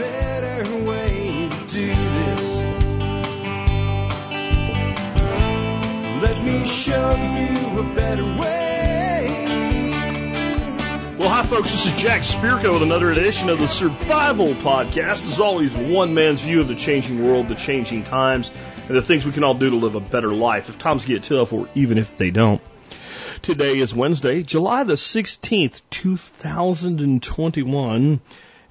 better way to do this. Let me show you a better way. Well, hi, folks. This is Jack Spirko with another edition of the Survival Podcast. As always, one man's view of the changing world, the changing times, and the things we can all do to live a better life if times get tough or even if they don't. Today is Wednesday, July the 16th, 2021,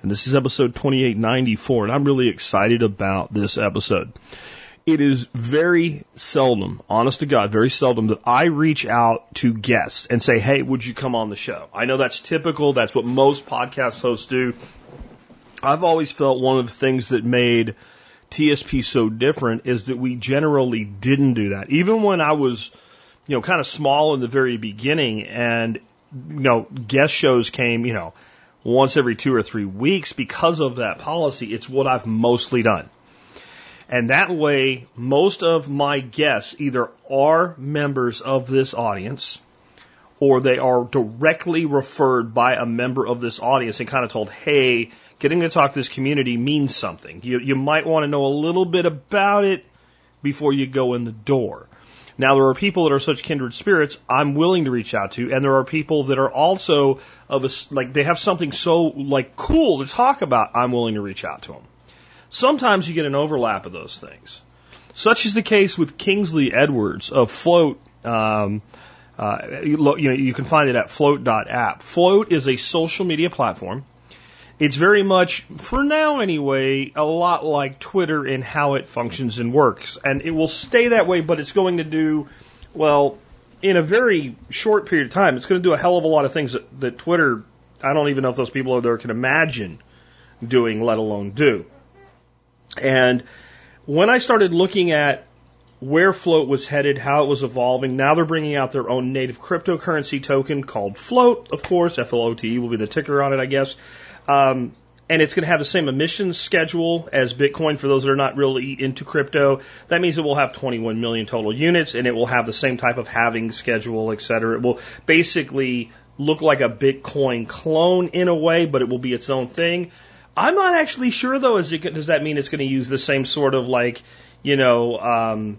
and this is episode 2894, and I'm really excited about this episode. It is very seldom, honest to God, very seldom that I reach out to guests and say, hey, would you come on the show? I know that's typical. That's what most podcast hosts do. I've always felt one of the things that made TSP so different is that we generally didn't do that. Even when I was, you know, kind of small in the very beginning and, you know, guest shows came, you know, once every two or three weeks because of that policy, it's what I've mostly done. And that way, most of my guests either are members of this audience or they are directly referred by a member of this audience and kind of told, hey, getting to talk to this community means something. You, you might want to know a little bit about it before you go in the door. Now, there are people that are such kindred spirits I'm willing to reach out to, and there are people that are also of a, like, they have something so, like, cool to talk about, I'm willing to reach out to them. Sometimes you get an overlap of those things. Such is the case with Kingsley Edwards of Flote. Um, uh, you, know, you can find it at flote.app. Flote is a social media platform. It's very much, for now anyway, a lot like Twitter in how it functions and works. And it will stay that way, but it's going to do, well, in a very short period of time, it's going to do a hell of a lot of things that, that Twitter, I don't even know if those people out there can imagine doing, let alone do. And when I started looking at where Flote was headed, how it was evolving, now they're bringing out their own native cryptocurrency token called Flote, of course. F L O T E will be the ticker on it, I guess. Um, and it's going to have the same emissions schedule as Bitcoin for those that are not really into crypto. That means it will have 21 million total units and it will have the same type of halving schedule, et cetera. It will basically look like a Bitcoin clone in a way, but it will be its own thing. I'm not actually sure though. Is it, does that mean it's going to use the same sort of like, you know, um,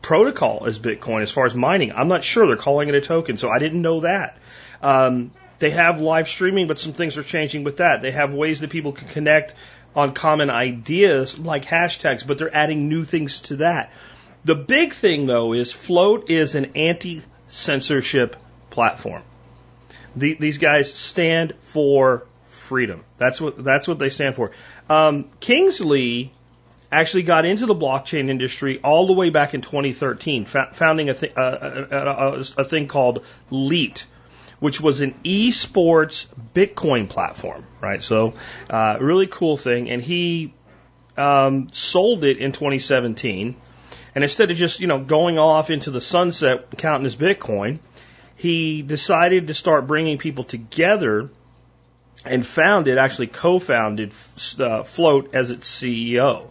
protocol as Bitcoin as far as mining? I'm not sure. They're calling it a token, so I didn't know that. Um, they have live streaming, but some things are changing with that. They have ways that people can connect on common ideas like hashtags, but they're adding new things to that. The big thing though is Flote is an anti-censorship platform. The, these guys stand for freedom. That's what that's what they stand for. Um, Kingsley actually got into the blockchain industry all the way back in 2013, fa- founding a, th- uh, a, a, a, thing called Leet, which was an esports Bitcoin platform, right? So, uh, really cool thing. And he um, sold it in 2017. And instead of just you know going off into the sunset counting his Bitcoin, he decided to start bringing people together and founded, actually co-founded uh, Flote as its CEO.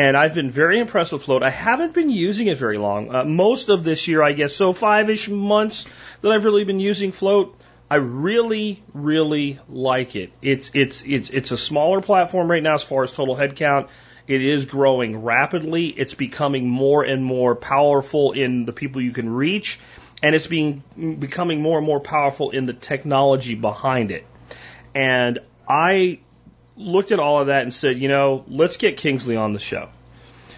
And I've been very impressed with Flote. I haven't been using it very long. Uh, most of this year, I guess, so five-ish months that I've really been using Flote. I really, really like it. It's it's it's it's a smaller platform right now as far as total headcount. It is growing rapidly. It's becoming more and more powerful in the people you can reach, and it's being becoming more and more powerful in the technology behind it. And I looked at all of that and said, you know, let's get Kingsley on the show.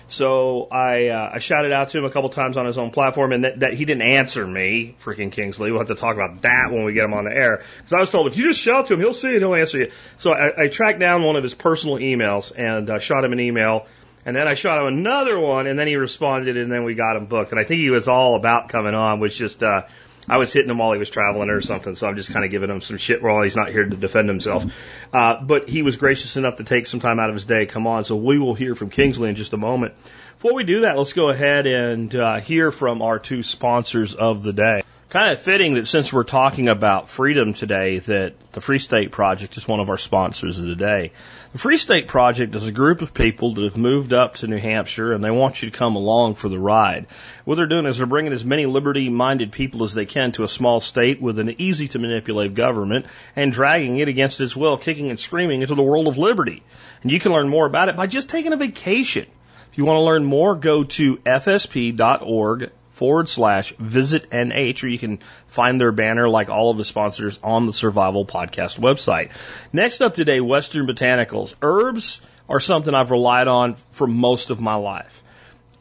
So I, uh, I shouted out to him a couple times on his own platform, and that, that he didn't answer me, freaking Kingsley. We'll have to talk about that when we get him on the air. Because I was told if you just shout to him, he'll see it, he'll answer you. So I, I tracked down one of his personal emails and uh, shot him an email, and then I shot him another one, and then he responded, and then we got him booked. And I think he was all about coming on, which just uh, I was hitting him while he was traveling or something, so I'm just kind of giving him some shit while he's not here to defend himself. Uh, but he was gracious enough to take some time out of his day, come on. So we will hear from Kingsley in just a moment. Before we do that, let's go ahead and uh, hear from our two sponsors of the day. Kind of fitting that since we're talking about freedom today, that the Free State Project is one of our sponsors of the day. The Free State Project is a group of people that have moved up to New Hampshire and they want you to come along for the ride. What they're doing is they're bringing as many liberty minded people as they can to a small state with an easy to manipulate government and dragging it against its will, kicking and screaming into the world of liberty. And you can learn more about it by just taking a vacation. If you want to learn more, go to fsp.org forward slash visit NH, or you can find their banner like all of the sponsors on the Survival Podcast website. Next up today, Western Botanicals. Herbs are something I've relied on for most of my life.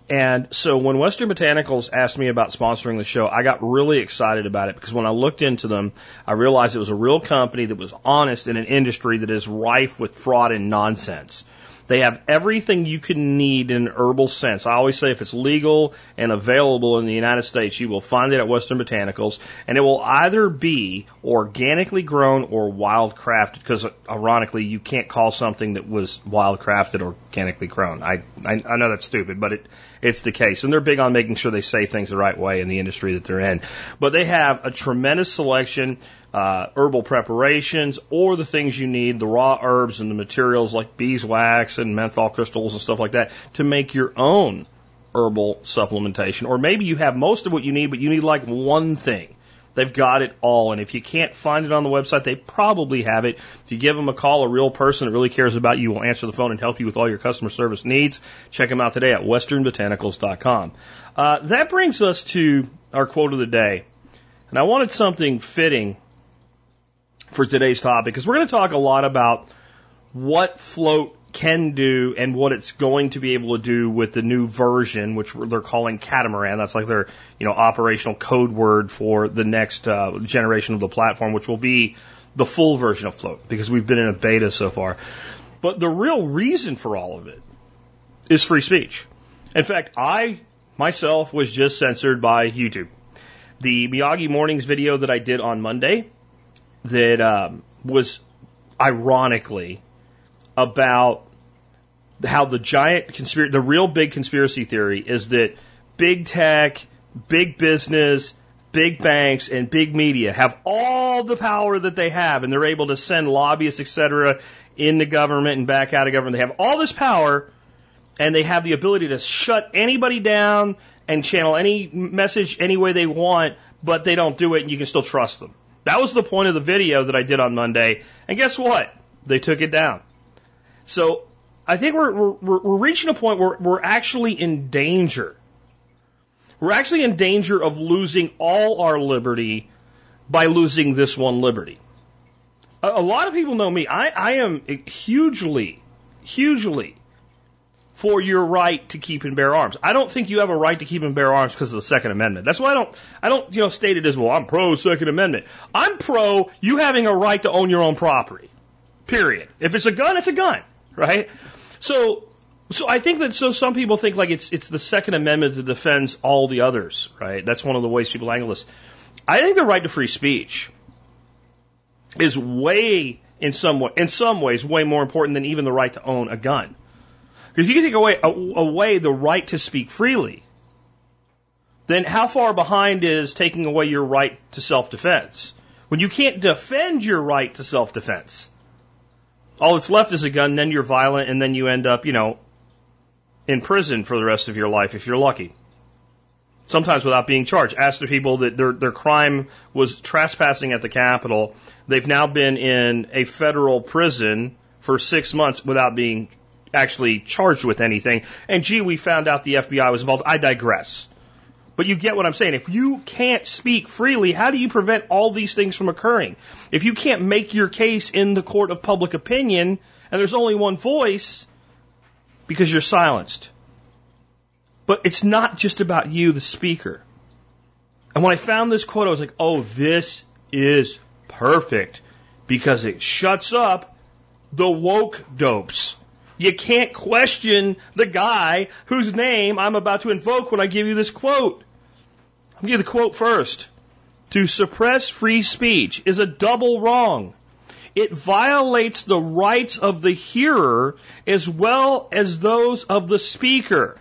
And so when Western Botanicals asked me about sponsoring the show, I got really excited about it because when I looked into them, I realized it was a real company that was honest in an industry that is rife with fraud and nonsense. They have everything you can need in an herbal sense. I always say if it's legal and available in the United States, you will find it at Western Botanicals, and it will either be organically grown or wildcrafted. Because ironically, you can't call something that was wildcrafted organically grown. I, I I know that's stupid, but it it's the case, and they're big on making sure they say things the right way in the industry that they're in. But they have a tremendous selection uh, herbal preparations or the things you need, the raw herbs and the materials like beeswax and menthol crystals and stuff like that to make your own herbal supplementation. Or maybe you have most of what you need, but you need like one thing. They've got it all. And if you can't find it on the website, they probably have it. If you give them a call, a real person that really cares about you will answer the phone and help you with all your customer service needs. Check them out today at westernbotanicals.com. Uh, that brings us to our quote of the day. And I wanted something fitting for today's topic because we're going to talk a lot about what flote can do and what it's going to be able to do with the new version, which they're calling catamaran. That's like their you know operational code word for the next uh, generation of the platform, which will be the full version of flote because we've been in a beta so far. But the real reason for all of it is free speech. In fact, I myself was just censored by YouTube. The Miyagi Mornings video that I did on Monday that um, was ironically about how the giant conspiracy, the real big conspiracy theory is that big tech, big business, big banks, and big media have all the power that they have, and they're able to send lobbyists, et cetera, in the government and back out of government. They have all this power, and they have the ability to shut anybody down and channel any message any way they want, but they don't do it, and you can still trust them. That was the point of the video that I did on Monday. And guess what? They took it down. So I think we're, we're, we're reaching a point where we're actually in danger. We're actually in danger of losing all our liberty by losing this one liberty. A, a lot of people know me. I, I am hugely, hugely for your right to keep and bear arms. I don't think you have a right to keep and bear arms because of the Second Amendment. That's why I don't, I don't, you know, state it as, well, I'm pro Second Amendment. I'm pro you having a right to own your own property. Period. If it's a gun, it's a gun, right? So, so I think that so some people think like it's it's the Second Amendment that defends all the others, right? That's one of the ways people angle this. I think the right to free speech is way in some way, in some ways way more important than even the right to own a gun. Because if you can take away, away the right to speak freely, then how far behind is taking away your right to self defense? When you can't defend your right to self defense, all that's left is a gun, then you're violent, and then you end up, you know, in prison for the rest of your life if you're lucky. Sometimes without being charged. Ask the people that their, their crime was trespassing at the Capitol. They've now been in a federal prison for six months without being actually charged with anything. And gee, we found out the FBI was involved. I digress. But you get what I'm saying. If you can't speak freely, how do you prevent all these things from occurring? If you can't make your case in the court of public opinion and there's only one voice because you're silenced. But it's not just about you, the speaker. And when I found this quote, I was like, oh, this is perfect because it shuts up the woke dopes. You can't question the guy whose name I'm about to invoke when I give you this quote. I'll give you the quote first. To suppress free speech is a double wrong. It violates the rights of the hearer as well as those of the speaker,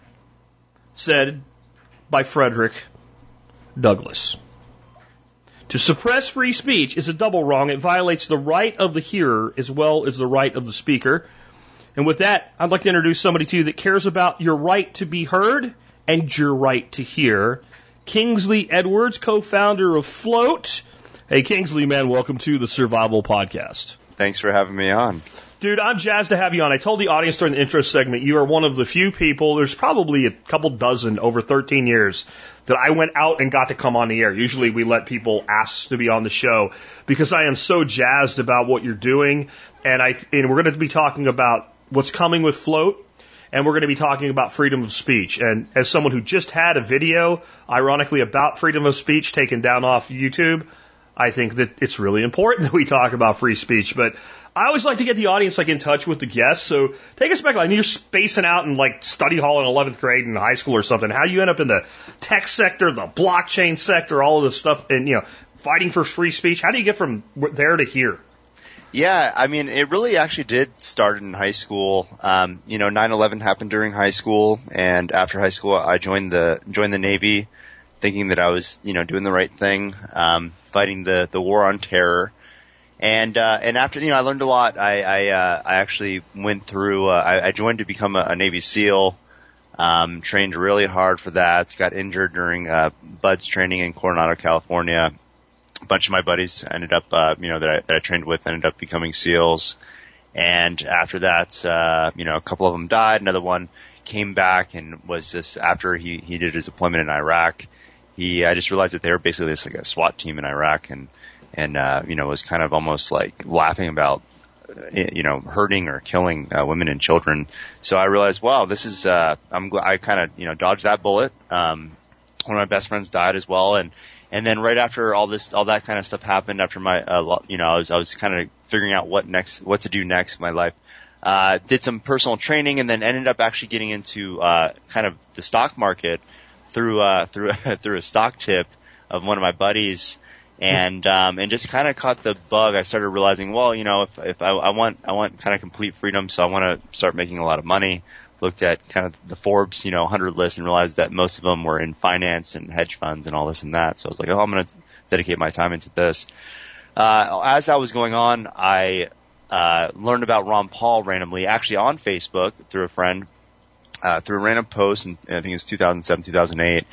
said by Frederick Douglass. To suppress free speech is a double wrong. It violates the right of the hearer as well as the right of the speaker. And with that, I'd like to introduce somebody to you that cares about your right to be heard and your right to hear. Kingsley Edwards, co-founder of Flote. Hey, Kingsley, man, welcome to the Survival Podcast. Thanks for having me on. Dude, I'm jazzed to have you on. I told the audience during the intro segment, you are one of the few people, there's probably a couple dozen over 13 years that I went out and got to come on the air. Usually we let people ask to be on the show because I am so jazzed about what you're doing. And I, and we're going to be talking about what's coming with Flote and we're going to be talking about freedom of speech. And as someone who just had a video, ironically, about freedom of speech taken down off YouTube, I think that it's really important that we talk about free speech. But I always like to get the audience like in touch with the guests. So take us back. Like you're spacing out in like study hall in 11th grade in high school or something. How do you end up in the tech sector, the blockchain sector, all of this stuff, and you know, fighting for free speech. How do you get from there to here? Yeah, I mean, it really actually did start in high school. Um, you know, 9/11 happened during high school, and after high school, I joined the joined the Navy, thinking that I was, you know, doing the right thing, um, fighting the the war on terror. And uh, and after you know, I learned a lot. I I, uh, I actually went through. Uh, I, I joined to become a, a Navy SEAL. Um, trained really hard for that. Got injured during uh, BUD/S training in Coronado, California. A bunch of my buddies ended up, uh, you know, that I, that I trained with ended up becoming SEALs. And after that, uh, you know, a couple of them died. Another one came back and was just after he he did his deployment in Iraq. He I just realized that they were basically just like a SWAT team in Iraq and and uh, you know was kind of almost like laughing about uh, you know hurting or killing uh, women and children. So I realized, wow, this is uh, I'm I kind of you know dodged that bullet. Um, one of my best friends died as well, and and then right after all this all that kind of stuff happened, after my uh, you know I was I was kind of figuring out what next what to do next in my life. Uh, did some personal training and then ended up actually getting into uh, kind of the stock market through uh, through through a stock tip of one of my buddies and um, and just kind of caught the bug. I started realizing, well, you know, if if I, I want I want kind of complete freedom, so I want to start making a lot of money. Looked at kind of the Forbes, you know, 100 list and realized that most of them were in finance and hedge funds and all this and that. So I was like, oh, I'm going to dedicate my time into this. Uh, as that was going on, I uh, learned about Ron Paul randomly, actually on Facebook through a friend, uh, through a random post, and I think it was 2007, 2008.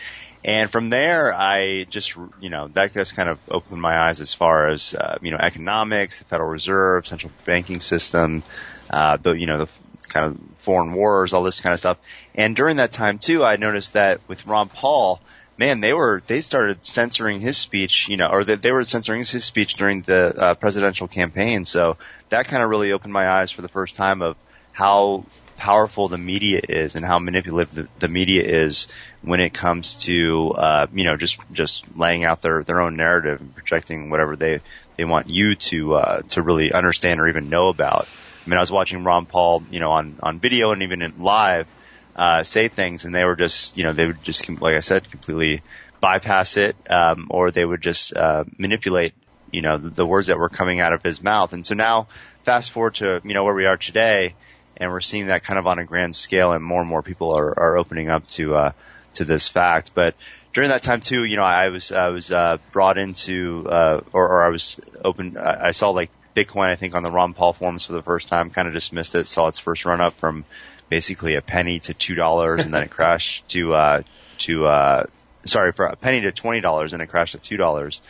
And from there, I just, you know, that just kind of opened my eyes as far as, uh, you know, economics, the Federal Reserve, central banking system, uh, the, you know, the kind of foreign wars, all this kind of stuff. And during that time too, I noticed that with Ron Paul, man, they were, they started censoring his speech, you know, or they, they were censoring his speech during the uh, presidential campaign. So that kind of really opened my eyes for the first time of how powerful the media is and how manipulative the, the media is when it comes to uh, you know just just laying out their their own narrative and projecting whatever they they want you to uh, to really understand or even know about. I mean, I was watching Ron Paul, you know, on on video and even in live uh, say things, and they were just you know they would just like I said completely bypass it, um, or they would just uh, manipulate you know the, the words that were coming out of his mouth. And so now, fast forward to you know where we are today and we're seeing that kind of on a grand scale, and more and more people are, are opening up to uh, to this fact. But during that time too, you know, I was I was uh, brought into uh, or, or I was open. I saw like Bitcoin, I think, on the Ron Paul forums for the first time. Kind of dismissed it. Saw its first run up from basically a penny to two dollars, and then it crashed to uh, to uh, sorry for a penny to twenty dollars, and it crashed to two dollars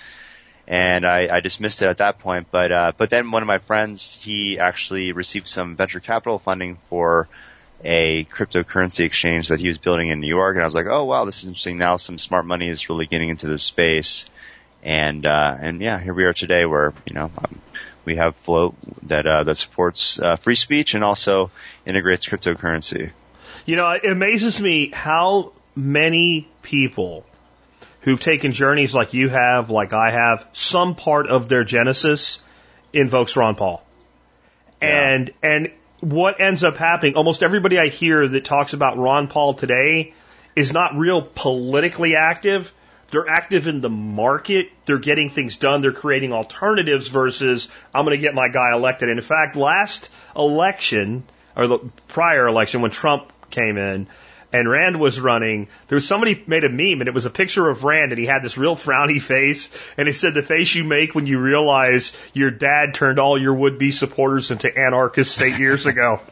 and I, I dismissed it at that point. But uh, but then one of my friends, he actually received some venture capital funding for a cryptocurrency exchange that he was building in New York, and I was like, oh wow, this is interesting. Now some smart money is really getting into this space, and uh, and yeah, here we are today, where you know. Um, we have Flote that uh, that supports uh, free speech and also integrates cryptocurrency. You know, it amazes me how many people who've taken journeys like you have, like I have, some part of their genesis invokes Ron Paul. Yeah. And and what ends up happening, almost everybody I hear that talks about Ron Paul today is not real politically active. They're active in the market. They're getting things done. They're creating alternatives versus I'm going to get my guy elected. And in fact, last election or the prior election when Trump came in, and Rand was running, there was somebody made a meme and it was a picture of Rand and he had this real frowny face and he said the face you make when you realize your dad turned all your would be supporters into anarchists eight years ago.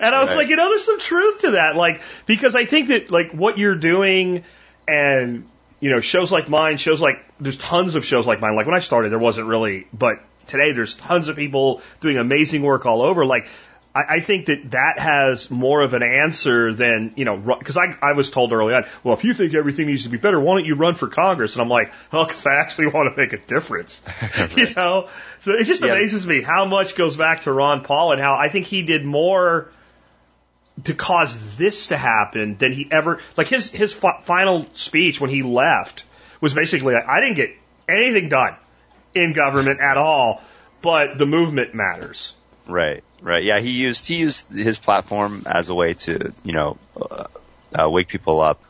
And I was Right. like, you know, there's some truth to that. Like, because I think that like what you're doing and you know, shows like mine, shows like there's tons of shows like mine. Like when I started, there wasn't really, but today there's tons of people doing amazing work all over. Like I, I think that that has more of an answer than you know, because I I was told early on, well, if you think everything needs to be better, why don't you run for Congress? And I'm like, oh, because I actually want to make a difference. you know, so it just Yeah. amazes me how much goes back to Ron Paul and how I think he did more to cause this to happen than he ever like his his fi- final speech when he left was basically like I didn't get anything done in government at all, but the movement matters. Right, right. Yeah, he used he used his platform as a way to you know uh, uh, wake people up,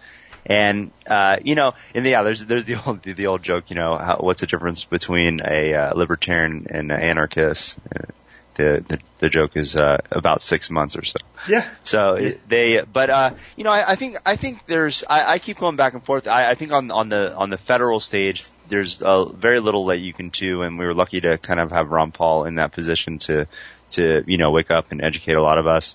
and uh, you know, and yeah, there's there's the old the, the old joke, you know, how, what's the difference between a uh, libertarian and an anarchist? The, the the joke is uh, about six months or so. Yeah. So it- they, but uh, you know, I, I think I think there's I, I keep going back and forth. I, I think on on the on the federal stage, there's uh, very little that you can do, and we were lucky to kind of have Ron Paul in that position to to you know wake up and educate a lot of us.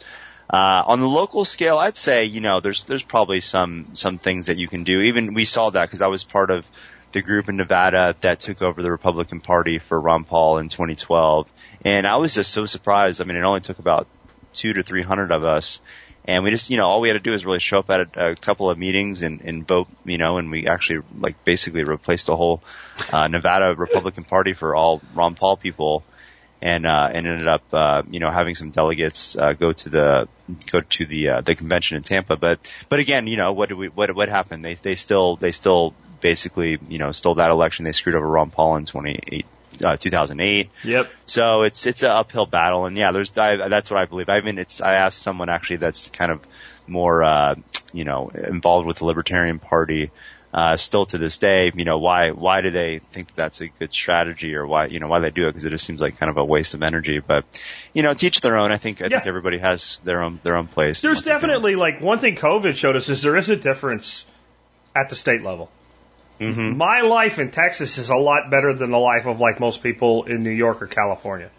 Uh, on the local scale, I'd say you know there's there's probably some some things that you can do. Even we saw that because I was part of the group in Nevada that took over the Republican Party for Ron Paul in 2012, and I was just so surprised. I mean, it only took about two to three hundred of us, and we just you know all we had to do was really show up at a, a couple of meetings and, and vote, you know, and we actually like basically replaced the whole uh, Nevada Republican Party for all Ron Paul people and uh, and ended up uh, you know having some delegates uh, go to the go to the uh, the convention in Tampa. But but again, you know what do we what what happened? They they still they still basically you know stole that election. They screwed over Ron Paul in 28. Uh, 2008. Yep. So it's it's an uphill battle, and yeah, there's I, that's what I believe. I mean, it's I asked someone actually that's kind of more uh, you know involved with the Libertarian Party. Uh, still to this day, you know, why, why do they think that that's a good strategy or why, you know, why they do it? Cause it just seems like kind of a waste of energy, but, you know, teach their own. I think, I think everybody has their own, their own place. There's What they're doing. definitely like one thing COVID showed us is there is a difference at the state level. Mhm. My life in Texas is a lot better than the life of like most people in New York or California.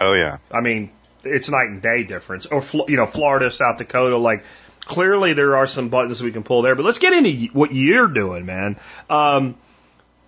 Oh yeah. I mean, it's night and day difference. Or Fl- you know, Florida, South Dakota, like clearly there are some buttons we can pull there. But let's get into what you're doing, man. Um,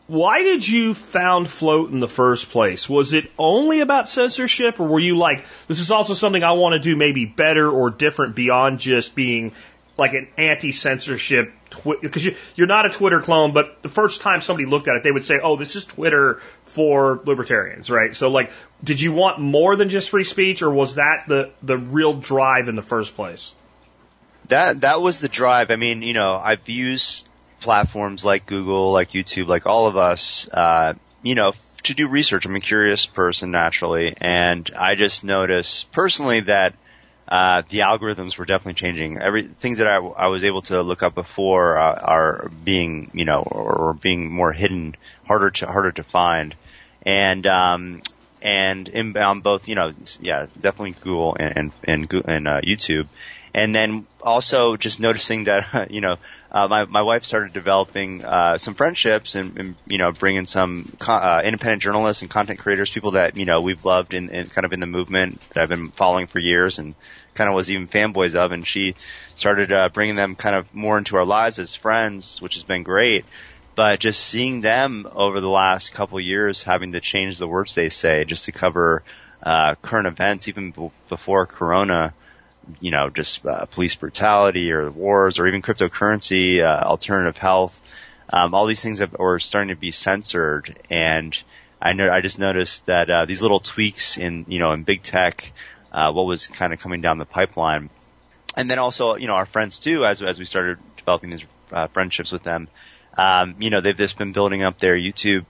why did you found Flote in the first place? Was it only about censorship, or were you like, this is also something I want to do maybe better or different beyond just being like an anti-censorship because you, you're not a Twitter clone, but the first time somebody looked at it, they would say, "Oh, this is Twitter for libertarians," right? So, like, did you want more than just free speech, or was that the the real drive in the first place? That that was the drive. I mean, you know, I've used platforms like Google, like YouTube, like all of us, uh, you know, to do research. I'm a curious person naturally, and I just noticed personally that uh, the algorithms were definitely changing. Every things that I, I was able to look up before uh, are being, you know, or, being more hidden, harder to harder to find, and um, and inbound both, you know, yeah, definitely Google and and and, uh, YouTube, and then also just noticing that, you know, uh, my my wife started developing uh, some friendships and, and you know bringing some co- uh, independent journalists and content creators, people that you know we've loved and kind of in the movement that I've been following for years and kind of was even fanboys of, and she started uh, bringing them kind of more into our lives as friends, which has been great. But just seeing them over the last couple years having to change the words they say just to cover uh, current events, even b- before Corona, you know, just uh, police brutality or wars or even cryptocurrency, uh, alternative health. Um, all these things are starting to be censored, and I know I just noticed that uh, these little tweaks in you know in big tech, uh, what was kind of coming down the pipeline, and then also you know our friends too as as we started developing these uh, friendships with them. Um, you know they've just been building up their YouTube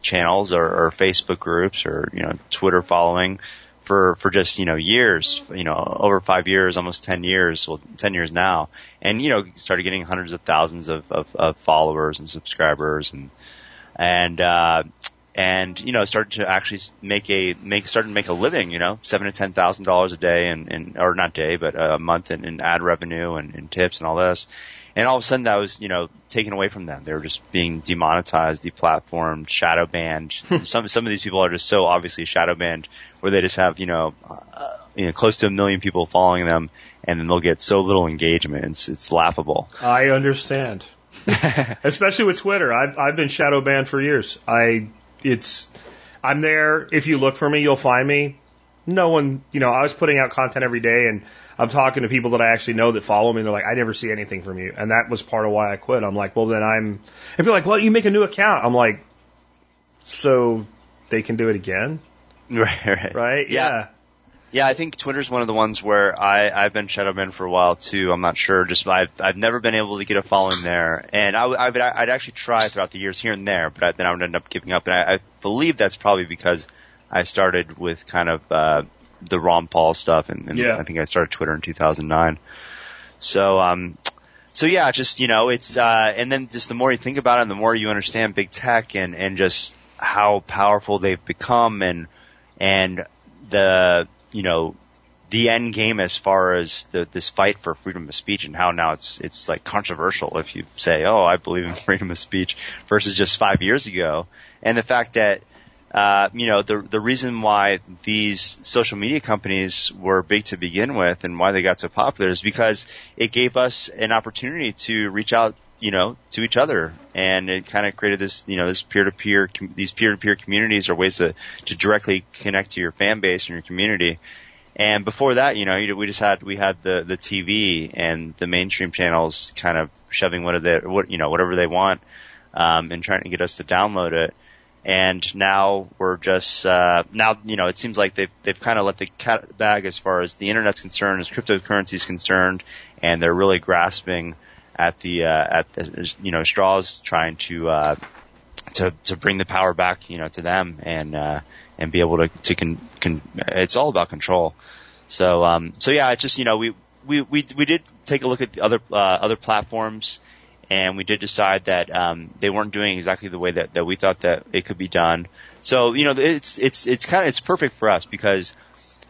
channels or, or Facebook groups or you know Twitter following for for just you know years, you know over five years, almost ten years, well ten years now, and you know started getting hundreds of thousands of, of, of followers and subscribers and and uh, and you know started to actually make a make started to make a living. You know, seven to ten thousand dollars a day, and and or not day, but a month in, in ad revenue and, and tips and all this. And all of a sudden that was, you know, taken away from them. They were just being demonetized, deplatformed, shadow banned. some, some of these people are just so obviously shadow banned where they just have, you know, uh, you know, close to a million people following them and then they'll get so little engagement. It's, it's laughable. I understand. Especially with Twitter. I've, I've been shadow banned for years. I, it's, I'm there. If you look for me, you'll find me. No one, you know, I was putting out content every day and I'm talking to people that I actually know that follow me and they're like, I never see anything from you. And that was part of why I quit. I'm like, well, then I'm, and people are like, well, you make a new account. I'm like, so they can do it again? Right, right. Right? Yeah. yeah. Yeah, I think Twitter's one of the ones where I, I've been shadow banned for a while too. I'm not sure. Just I've I've never been able to get a following there, and I, I would I'd actually try throughout the years here and there, but I, then I would end up giving up. And I, I believe that's probably because I started with kind of uh, the Ron Paul stuff, and, and Yeah. I think I started Twitter in 2009. So um, so yeah, just you know, it's uh, and then just the more you think about it, the more you understand big tech and and just how powerful they've become, and and the you know the end game as far as the, this fight for freedom of speech and how now it's it's like controversial if you say, oh, I believe in freedom of speech versus just five years ago, and the fact that uh, you know the the reason why these social media companies were big to begin with and why they got so popular is because it gave us an opportunity to reach out you know to each other and it kind of created this you know this peer to peer these peer to peer communities are ways to to directly connect to your fan base and your community and before that, you know, we just had we had the the TV and the mainstream channels kind of shoving what they what you know whatever they want, um, and trying to get us to download it. And now we're just uh, now you know it seems like they've they've kind of let the cat bag as far as the internet's concerned, as cryptocurrency is concerned, and they're really grasping at the uh, at the you know straws, trying to uh, to to bring the power back you know to them and uh, and be able to to con, con, it's all about control. So um so yeah, it's just you know we we we we did take a look at the other uh, other platforms and we did decide that um they weren't doing exactly the way that that we thought that it could be done. So you know it's it's it's kind of it's perfect for us because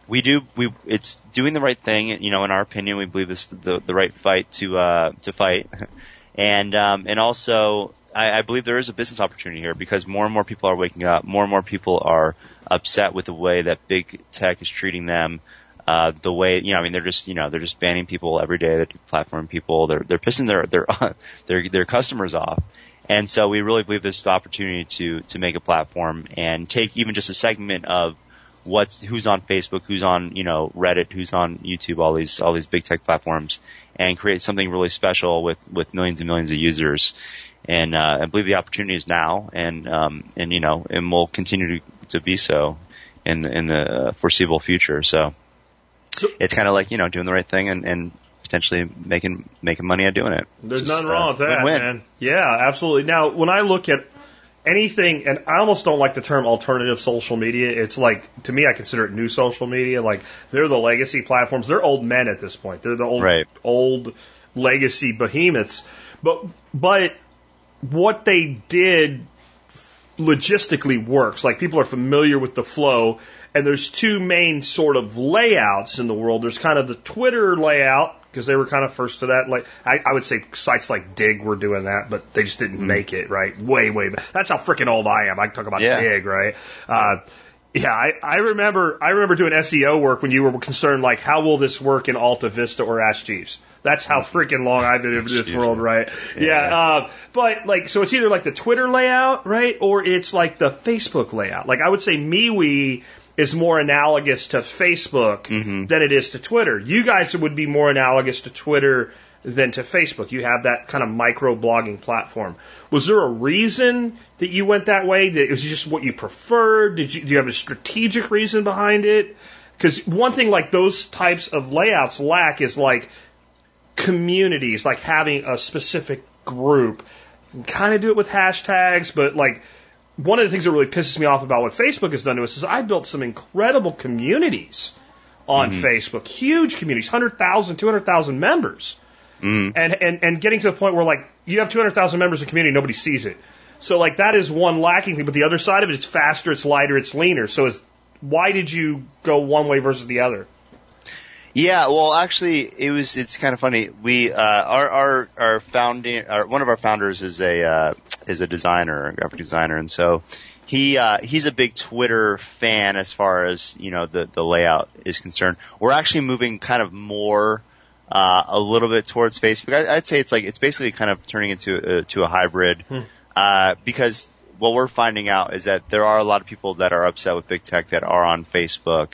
we do we it's doing the right thing you know in our opinion we believe this is the the right fight to uh to fight. And um and also I, I believe there is a business opportunity here because more and more people are waking up. More and more people are upset with the way that big tech is treating them. Uh the way you know I mean they're just you know they're just banning people every day. They're platforming people. They're they're pissing their their their their customers off. And so we really believe this is the opportunity to to make a platform and take even just a segment of what's who's on Facebook, who's on you know Reddit, who's on YouTube, all these all these big tech platforms, and create something really special with with millions and millions of users. And uh, I believe the opportunity is now, and um, and you know, and will continue to to be so in the, in the foreseeable future. So, So- it's kind of like you know doing the right thing and, and potentially making making money at doing it. There's It's nothing wrong uh, with that, win-win. man. Yeah, absolutely. Now, when I look at anything, and I almost don't like the term alternative social media. It's like, to me, I consider it new social media. Like, they're the legacy platforms. They're old men at this point. They're the old, Right. old legacy behemoths. But, but what they did logistically works. Like people are familiar with the flow, and there's two main sort of layouts in the world. There's kind of the Twitter layout because they were kind of first to that. Like I, I would say sites like Digg were doing that, but they just didn't make it right. Way way. back. That's how freaking old I am. I can talk about Yeah. Digg, right? Uh, yeah, I, I remember I remember doing SEO work when you were concerned like how will this work in Alta Vista or Ask Jeeves. That's how freaking long I've been in this world, yeah. right? Yeah. uh, but like, so it's either like the Twitter layout, right, or it's like the Facebook layout. Like I would say MeWe is more analogous to Facebook mm-hmm. than it is to Twitter. You guys would be more analogous to Twitter than to Facebook. You have that kind of micro blogging platform. Was there a reason that you went that way? That it was just what you preferred? Did you do you have a strategic reason behind it? Because one thing like those types of layouts lack is like communities, like having a specific group. Can kind of do it with hashtags, but like one of the things that really pisses me off about what Facebook has done to us is I built some incredible communities on mm-hmm. Facebook, huge communities, 100,000, 200,000 members. Mm. And, and, and getting to the point where like you have 200,000 members in a community, nobody sees it. So like that is one lacking thing, but the other side of it, it's faster, it's lighter, it's leaner. So is why did you go one way versus the other? Yeah, well, actually, it was. It's kind of funny. We uh, our our our founding, our, one of our founders is a uh, is a designer, a graphic designer, and so he uh, he's a big Twitter fan as far as you know the the layout is concerned. We're actually moving kind of more uh, a little bit towards Facebook. I, I'd say it's like it's basically kind of turning into a, to a hybrid Hmm. uh, because what we're finding out is that there are a lot of people that are upset with big tech that are on Facebook,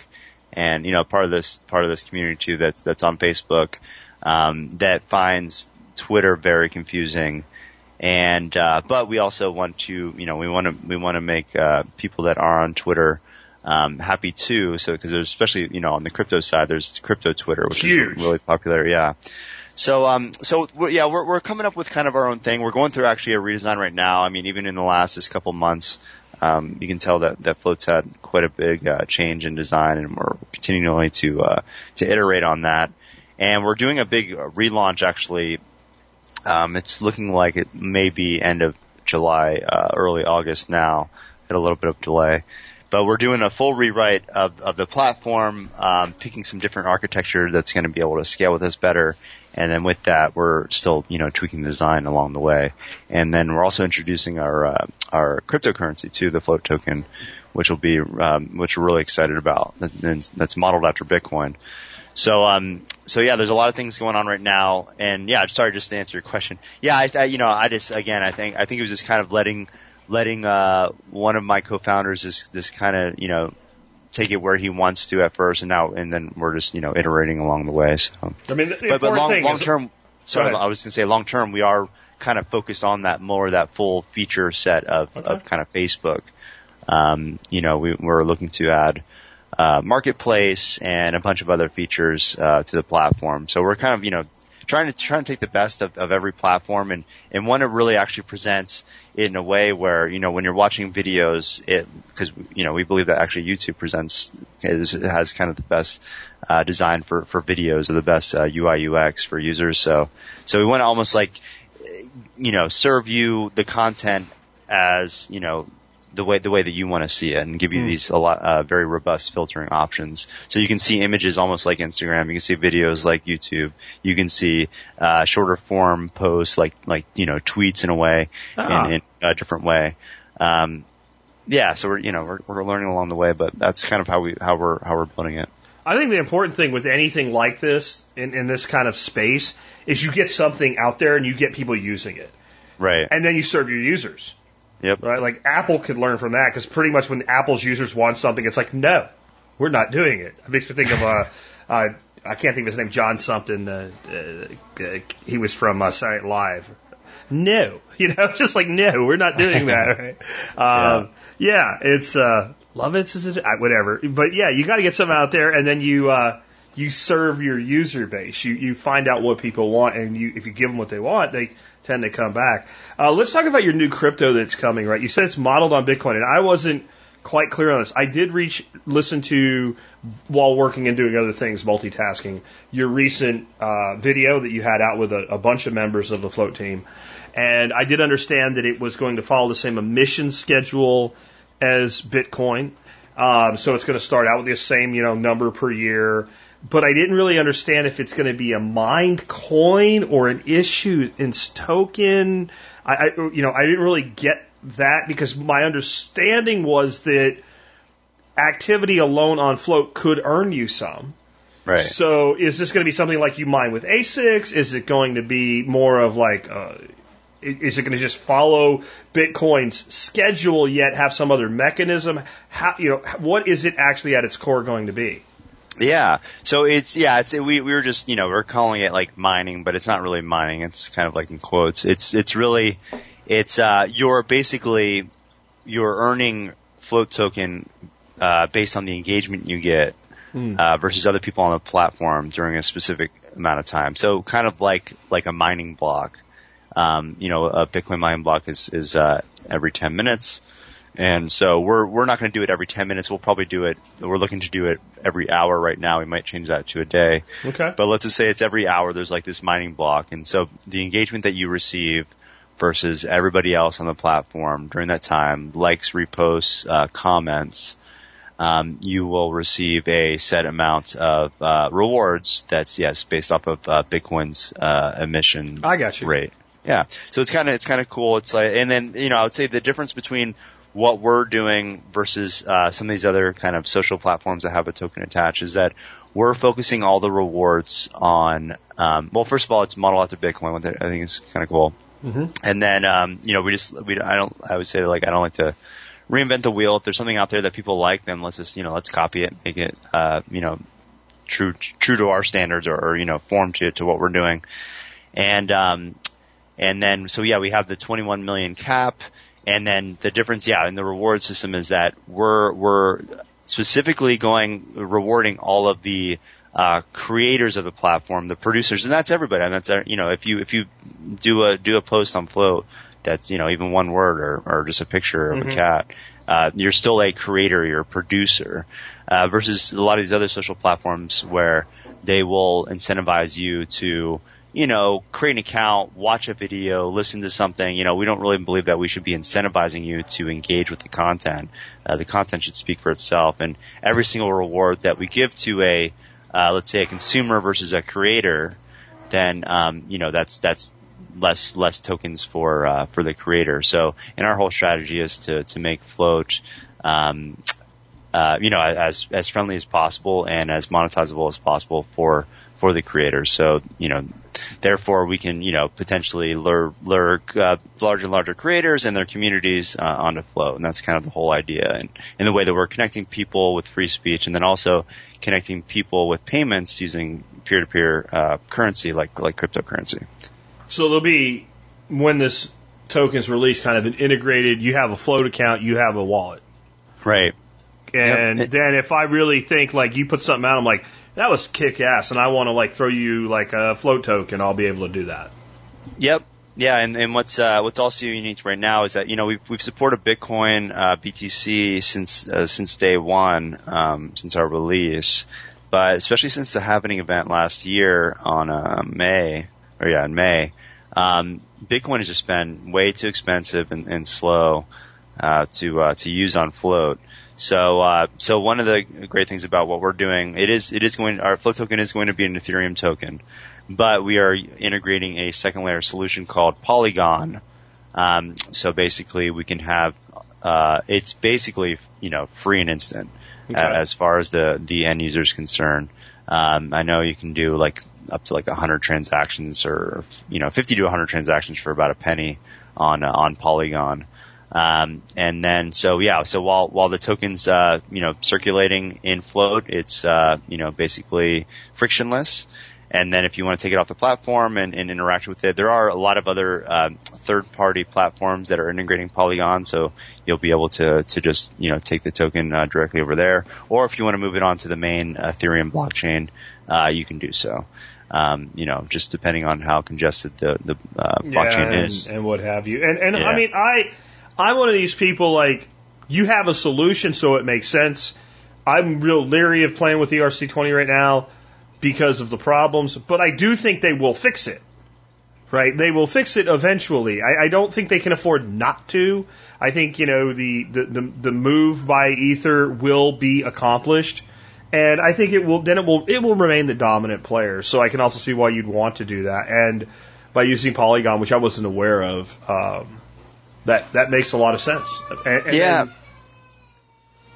and you know part of this part of this community too that's that's on Facebook um, that finds Twitter very confusing. And uh, but we also want to, you know, we want to we want to make uh, people that are on Twitter um, happy too. So because there's especially you know on the crypto side, there's crypto Twitter, which Huge. is really popular. Yeah. So um so we're, yeah we're we're coming up with kind of our own thing. We're going through actually a redesign right now. I mean even in the last just couple months, um, you can tell that that Flote's had quite a big uh, change in design, and we're continually to uh, to iterate on that. And we're doing a big uh, relaunch actually. Um, it's looking like it may be end of July, uh, early August now. Had a little bit of delay. But we're doing a full rewrite of, of the platform, um, picking some different architecture that's going to be able to scale with us better. And then with that, we're still, you know, tweaking the design along the way. And then we're also introducing our, uh, our cryptocurrency to the flote token, which will be, um, which we're really excited about. That's that's modeled after Bitcoin. So, um, so yeah, there's a lot of things going on right now, and yeah, I'm sorry, just to answer your question. Yeah, I, I you know, I just, again, I think, I think it was just kind of letting, letting, uh, one of my co-founders just, just kind of, you know, take it where he wants to at first, and now, and then we're just, you know, iterating along the way, so. I mean, But, but long, long term, sorry. I was going to say long term, we are kind of focused on that more, that full feature set of, Okay. of kind of Facebook. Um, you know, we, we're looking to add, uh, marketplace and a bunch of other features, uh, to the platform. So we're kind of, you know, trying to, trying to take the best of, of every platform and, and one that really actually presents it in a way where, you know, when you're watching videos, it, cause, you know, we believe that actually YouTube presents, is, has kind of the best, uh, design for, for videos or the best, uh, UI UX for users. So, so we want to almost like, you know, serve you the content as, you know, the way the way that you want to see it and give you these a lot uh, very robust filtering options. So you can see images almost like Instagram. You can see videos like YouTube. You can see uh, shorter form posts like like you know tweets in a way Ah. in, in a different way. Um, yeah, so we're you know we're we're learning along the way, but that's kind of how we how we're how we're building it. I think the important thing with anything like this in, in this kind of space is you get something out there and you get people using it, Right. and then you serve your users. Yep. Right? Like Apple could learn from that because pretty much when Apple's users want something, it's like, no, we're not doing it. It makes me think of uh, uh, I can't think of his name, John something. Uh, uh, uh, he was from uh, Saturday Night Live. No, you know, just like no, we're not doing that. Right? Um, yeah. it's uh, Lovitz is it? Uh, Whatever, but yeah, you got to get something out there, and then you uh, you serve your user base. You you find out what people want, and you if you give them what they want, they tend to come back. Uh, let's talk about your new crypto that's coming. Right, you said it's modeled on Bitcoin, and I wasn't quite clear on this. I did reach listen to while working and doing other things, multitasking. Your recent uh, video that you had out with a, a bunch of members of the flote team, and I did understand that it was going to follow the same emission schedule as Bitcoin. Um, so it's going to start out with the same, you know, number per year. But I didn't really understand if it's going to be a mined coin or an issue in token. I, I, you know, I didn't really get that because my understanding was that activity alone on flote could earn you some. Right. So is this going to be something like you mine with ASICs? Is it going to be more of like, uh, is it going to just follow Bitcoin's schedule yet have some other mechanism? How, you know, what is it actually at its core going to be? Yeah. So it's yeah, it's we we were just you know we're calling it like mining, but it's not really mining. It's kind of like in quotes. It's it's really it's uh you're basically you're earning flote token uh based on the engagement you get uh versus other people on the platform during a specific amount of time. So kind of like like a mining block. Um, you know, a Bitcoin mining block is is uh every 10 minutes. And so we're we're not going to do it every 10 minutes. We'll probably do it. We're looking to do it every hour right now. We might change that to a day. Okay. But let's just say it's every hour. There's like this mining block, and so the engagement that you receive versus everybody else on the platform during that time, likes, reposts, uh, comments, um, you will receive a set amount of uh, rewards. That's yes, based off of uh, Bitcoin's uh, emission I got you. rate. Yeah, so it's kind of it's kind of cool. It's like, and then you know, I would say the difference between what we're doing versus uh, some of these other kind of social platforms that have a token attached is that we're focusing all the rewards on. Um, well, first of all, it's modeled after Bitcoin, which I think is kind of cool. Mm-hmm. And then, um, you know, we just, we, I don't, I would say like, I don't like to reinvent the wheel. If there's something out there that people like, then let's just, you know, let's copy it, make it, uh, you know, true, true to our standards or, or you know, form to, to what we're doing. And, um, and then, so yeah, we have the 21 million cap. And then the difference, yeah, in the reward system is that we're, we're specifically going, rewarding all of the, uh, creators of the platform, the producers, and that's everybody. And that's, you know, if you, if you do a, do a post on Flote that's, you know, even one word or, or just a picture of Mhm. a cat, uh, you're still a creator, you're a producer, uh, versus a lot of these other social platforms where they will incentivize you to, you know, create an account, watch a video, listen to something. You know, we don't really believe that we should be incentivizing you to engage with the content. Uh, the content should speak for itself, and every single reward that we give to a, uh, let's say, a consumer versus a creator, then um, you know that's that's less less tokens for uh, for the creator. So, and our whole strategy is to to make flote. Um, uh, you know, as as friendly as possible and as monetizable as possible for for the creators. So, you know, therefore we can, you know, potentially lure lure uh, larger and larger creators and their communities uh, onto Flote, and that's kind of the whole idea. And in the way that we're connecting people with free speech, and then also connecting people with payments using peer-to-peer uh, currency like like cryptocurrency. So there'll be when this token's released, kind of an integrated. You have a flote account, you have a wallet, Right. and Yep. then if I really think like you put something out, I'm like that was kick ass, and I want to like throw you like a flote token, I'll be able to do that. Yep. Yeah, and, and what's uh, what's also unique right now is that you know we've we've supported Bitcoin uh, BTC since uh, since day one, um, since our release, but especially since the halving event last year on uh, May or yeah in May, um, Bitcoin has just been way too expensive and, and slow uh, to uh, to use on flote. So uh, so one of the great things about what we're doing, it is it is going our Flote token is going to be an Ethereum token but we are integrating a second layer solution called Polygon. Um, so basically, we can have uh, it's basically you know free and instant Okay. uh, as far as the the end user is concerned. Um, I know you can do like up to like 100 transactions or you know 50 to 100 transactions for about a penny on uh, on Polygon. Um, and then so yeah, so while while the tokens uh, you know circulating in flote, it's uh, you know basically frictionless. And then if you want to take it off the platform and, and interact with it, there are a lot of other um, third-party platforms that are integrating Polygon, so you'll be able to to just you know take the token uh, directly over there. Or if you want to move it onto the main Ethereum blockchain, uh, you can do so. Um, you know, just depending on how congested the the uh, blockchain and, is. and what have you. And and Yeah. I mean, I I'm one of these people like you have a solution, so it makes sense. I'm real leery of playing with the ERC20 right now because of the problems, but I do think they will fix it. Right? They will fix it eventually. I, I don't think they can afford not to. I think, you know, the, the, the, the move by Ether will be accomplished. And I think it will, then it will, it will remain the dominant player. So I can also see why you'd want to do that. And by using Polygon, which I wasn't aware of, um, that, that makes a lot of sense. And, and Yeah.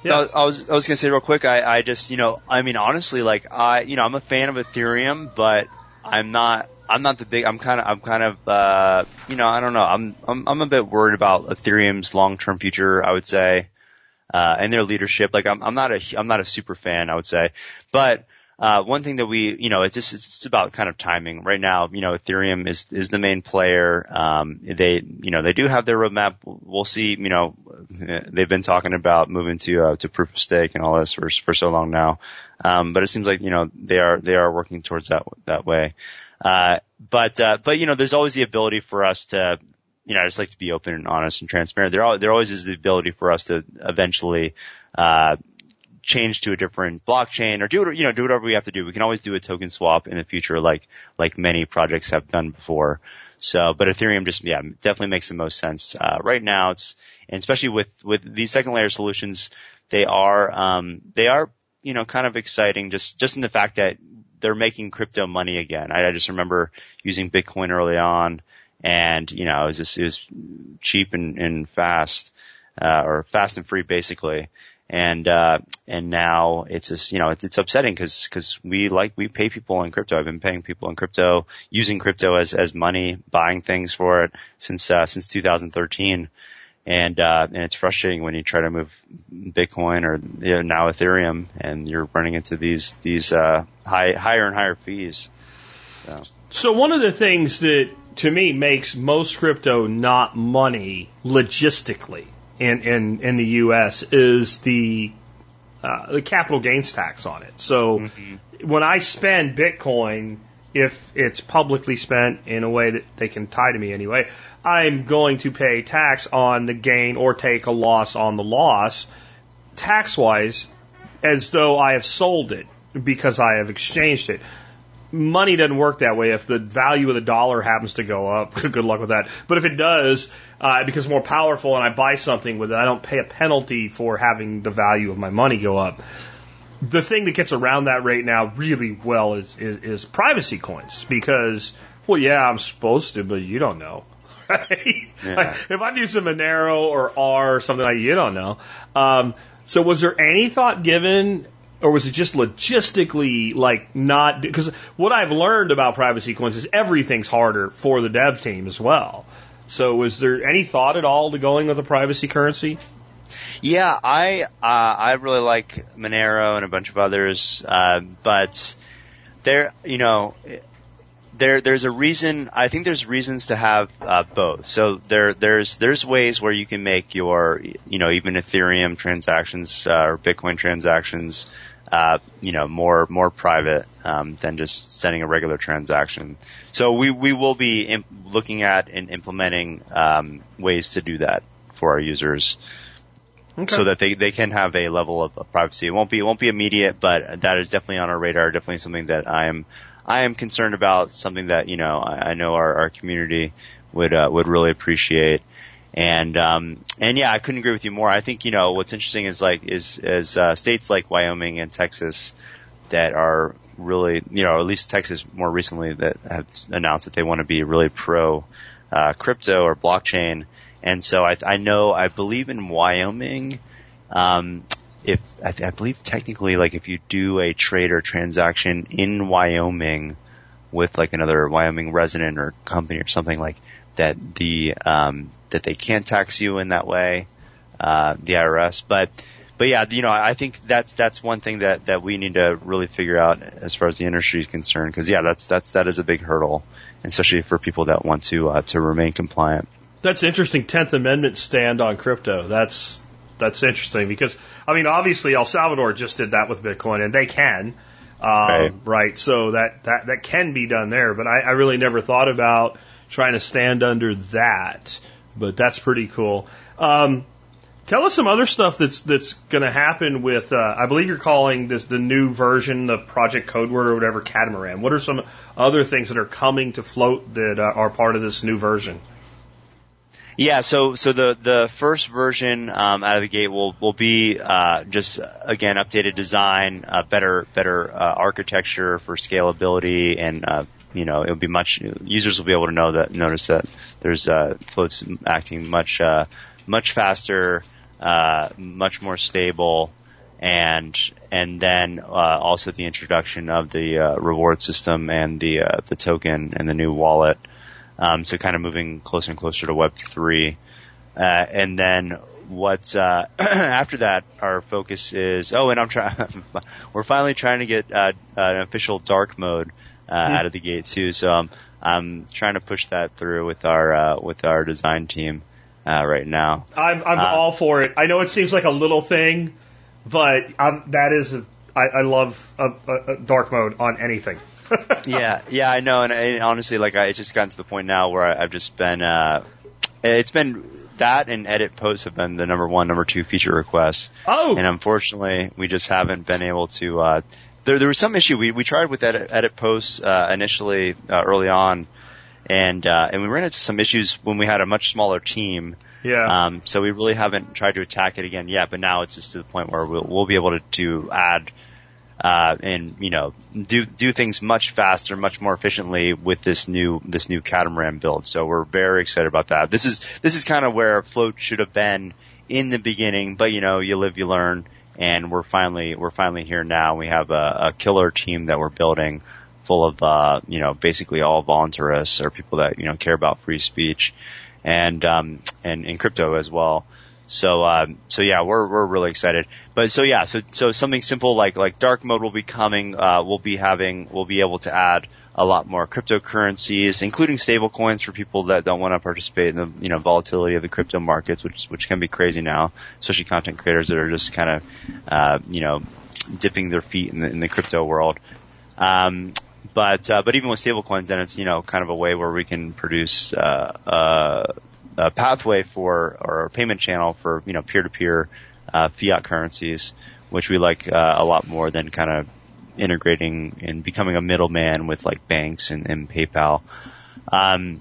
Yeah. I, I was I was gonna say real quick. I I just you know I mean honestly like I you know I'm a fan of Ethereum, but I'm not I'm not the big I'm kind of I'm kind of uh you know I don't know I'm I'm I'm a bit worried about Ethereum's long term future. I would say. Uh, and their leadership, like I'm, I'm not a, I'm not a super fan, I would say, but, uh, one thing that we, you know, it's just, it's about kind of timing. Right now, you know, Ethereum is, is the main player. Um, they, you know, they do have their roadmap. We'll see, you know, they've been talking about moving to, uh, to proof of stake and all this for, for so long now. Um, but it seems like, you know, they are, they are working towards that, that way. Uh, but, uh, but, you know, there's always the ability for us to, you know, I just like to be open and honest and transparent. There, there always is the ability for us to eventually, uh, change to a different blockchain or do it, you know, do whatever we have to do. We can always do a token swap in the future, like like many projects have done before. So, but Ethereum just yeah definitely makes the most sense uh, right now. It's and especially with with these second layer solutions, they are um, they are you know kind of exciting just just in the fact that they're making crypto money again. I, I just remember using Bitcoin early on, and you know it was just it was cheap and, and fast, uh, or fast and free basically and uh, and now it's just you know it's, it's upsetting because because we like we pay people in crypto. I've been paying people in crypto, using crypto as as money, buying things for it since uh, since 2013, and uh, and it's frustrating when you try to move Bitcoin or you know, now Ethereum, and you're running into these these uh, high higher and higher fees. So. so one of the things that to me makes most crypto not money logistically in in in the U.S. is the uh, the capital gains tax on it. So mm-hmm. when I spend Bitcoin, if it's publicly spent in a way that they can tie to me anyway, I'm going to pay tax on the gain or take a loss on the loss, tax wise, as though I have sold it because I have exchanged it money doesn't work that way. If the value of the dollar happens to go up, good luck with that. But if it does, uh, it becomes more powerful and I buy something with it, I don't pay a penalty for having the value of my money go up. The thing that gets around that right now really well is, is, is privacy coins because, well, yeah, I'm supposed to, but you don't know. Right? Yeah. Like, if I do some Monero or R or something like you don't know. Um, so was there any thought given or was it just logistically like not because what I've learned about privacy coins is everything's harder for the dev team as well. So was there any thought at all to going with a privacy currency? Yeah, I uh, I really like Monero and a bunch of others, uh, but there you know there there's a reason I think there's reasons to have uh, both. So there there's there's ways where you can make your you know even Ethereum transactions uh, or Bitcoin transactions uh, you know, more more private um, than just sending a regular transaction. So we we will be imp- looking at and implementing um, ways to do that for our users. Okay. So that they, they can have a level of, of privacy. It won't be it won't be immediate, but that is definitely on our radar. Definitely something that I am I am concerned about. Something that you know I, I know our, our community would uh, would really appreciate. And um, and yeah, I couldn't agree with you more. I think you know what's interesting is like is is uh, states like Wyoming and Texas that are really you know at least Texas more recently that have announced that they want to be really pro uh, crypto or blockchain. And so I, I know I believe in Wyoming. Um, if I, I believe technically like if you do a trade or transaction in Wyoming with like another Wyoming resident or company or something like that the um, that they can't tax you in that way, uh, the IRS. But but yeah, you know, I think that's that's one thing that that we need to really figure out as far as the industry is concerned. Because yeah, that's that's that is a big hurdle, especially for people that want to uh, to remain compliant. That's interesting. Tenth Amendment stand on crypto. That's that's interesting because I mean, obviously El Salvador just did that with Bitcoin, and they can. Um, right. right. So that, that, that can be done there, but I, I really never thought about trying to stand under that. But that's pretty cool. Um, tell us some other stuff that's that's going to happen with. Uh, I believe you're calling this the new version, the Project Code Word or whatever, Catamaran. What are some other things that are coming to flote that uh, are part of this new version? Yeah, so so the the first version um, out of the gate will will be uh, just again updated design, uh, better better uh, architecture for scalability and uh, you know, it'll be much, users will be able to know that, notice that there's, floats acting much, much faster, uh, much more stable, and, and then, uh, also the introduction of the, uh, reward system and the, uh, the token and the new wallet. Um, so kind of moving closer and closer to Web3. Uh, and then what uh, after that our focus is oh and I'm trying we're finally trying to get uh, an official dark mode uh, mm-hmm. out of the gate too. So I'm I'm trying to push that through with our uh, with our design team uh, right now. I'm I'm uh, all for it. I know it seems like a little thing, but I'm, that is a, I, I love a, a, dark mode on anything. yeah, yeah, I know, and, and honestly, like I, it's just gotten to the point now where I, I've just been, uh, it's been that and edit posts have been the number one, number two feature requests. Oh, And unfortunately, we just haven't been able to. Uh, there, there was some issue. We we tried with edit, edit posts uh, initially uh, early on, and uh, and we ran into some issues when we had a much smaller team. yeah. Um, so we really haven't tried to attack it again yet. But now it's just to the point where we'll we'll be able to, to add. Uh, and you know, do do things much faster, much more efficiently with this new this new catamaran build. So we're very excited about that. This is this is kind of where flote should have been in the beginning, but you know, you live, you learn, and we're finally we're finally here now. We have a, a killer team that we're building, full of uh, you know basically all voluntarists or people that you know care about free speech, and um, and in crypto as well. So um, so yeah, we're we're really excited. But so yeah, so so something simple like like dark mode will be coming. Uh, we'll be having we'll be able to add a lot more cryptocurrencies, including stable coins for people that don't want to participate in the you know volatility of the crypto markets, which which can be crazy now, especially content creators that are just kind of uh, you know dipping their feet in the, in the crypto world. Um, but uh, but even with stablecoins, then it's you know kind of a way where we can produce uh, uh, a pathway for or a payment channel for you know peer to peer uh fiat currencies, which we like uh, a lot more than kind of integrating and becoming a middleman with like banks and, and PayPal. Um,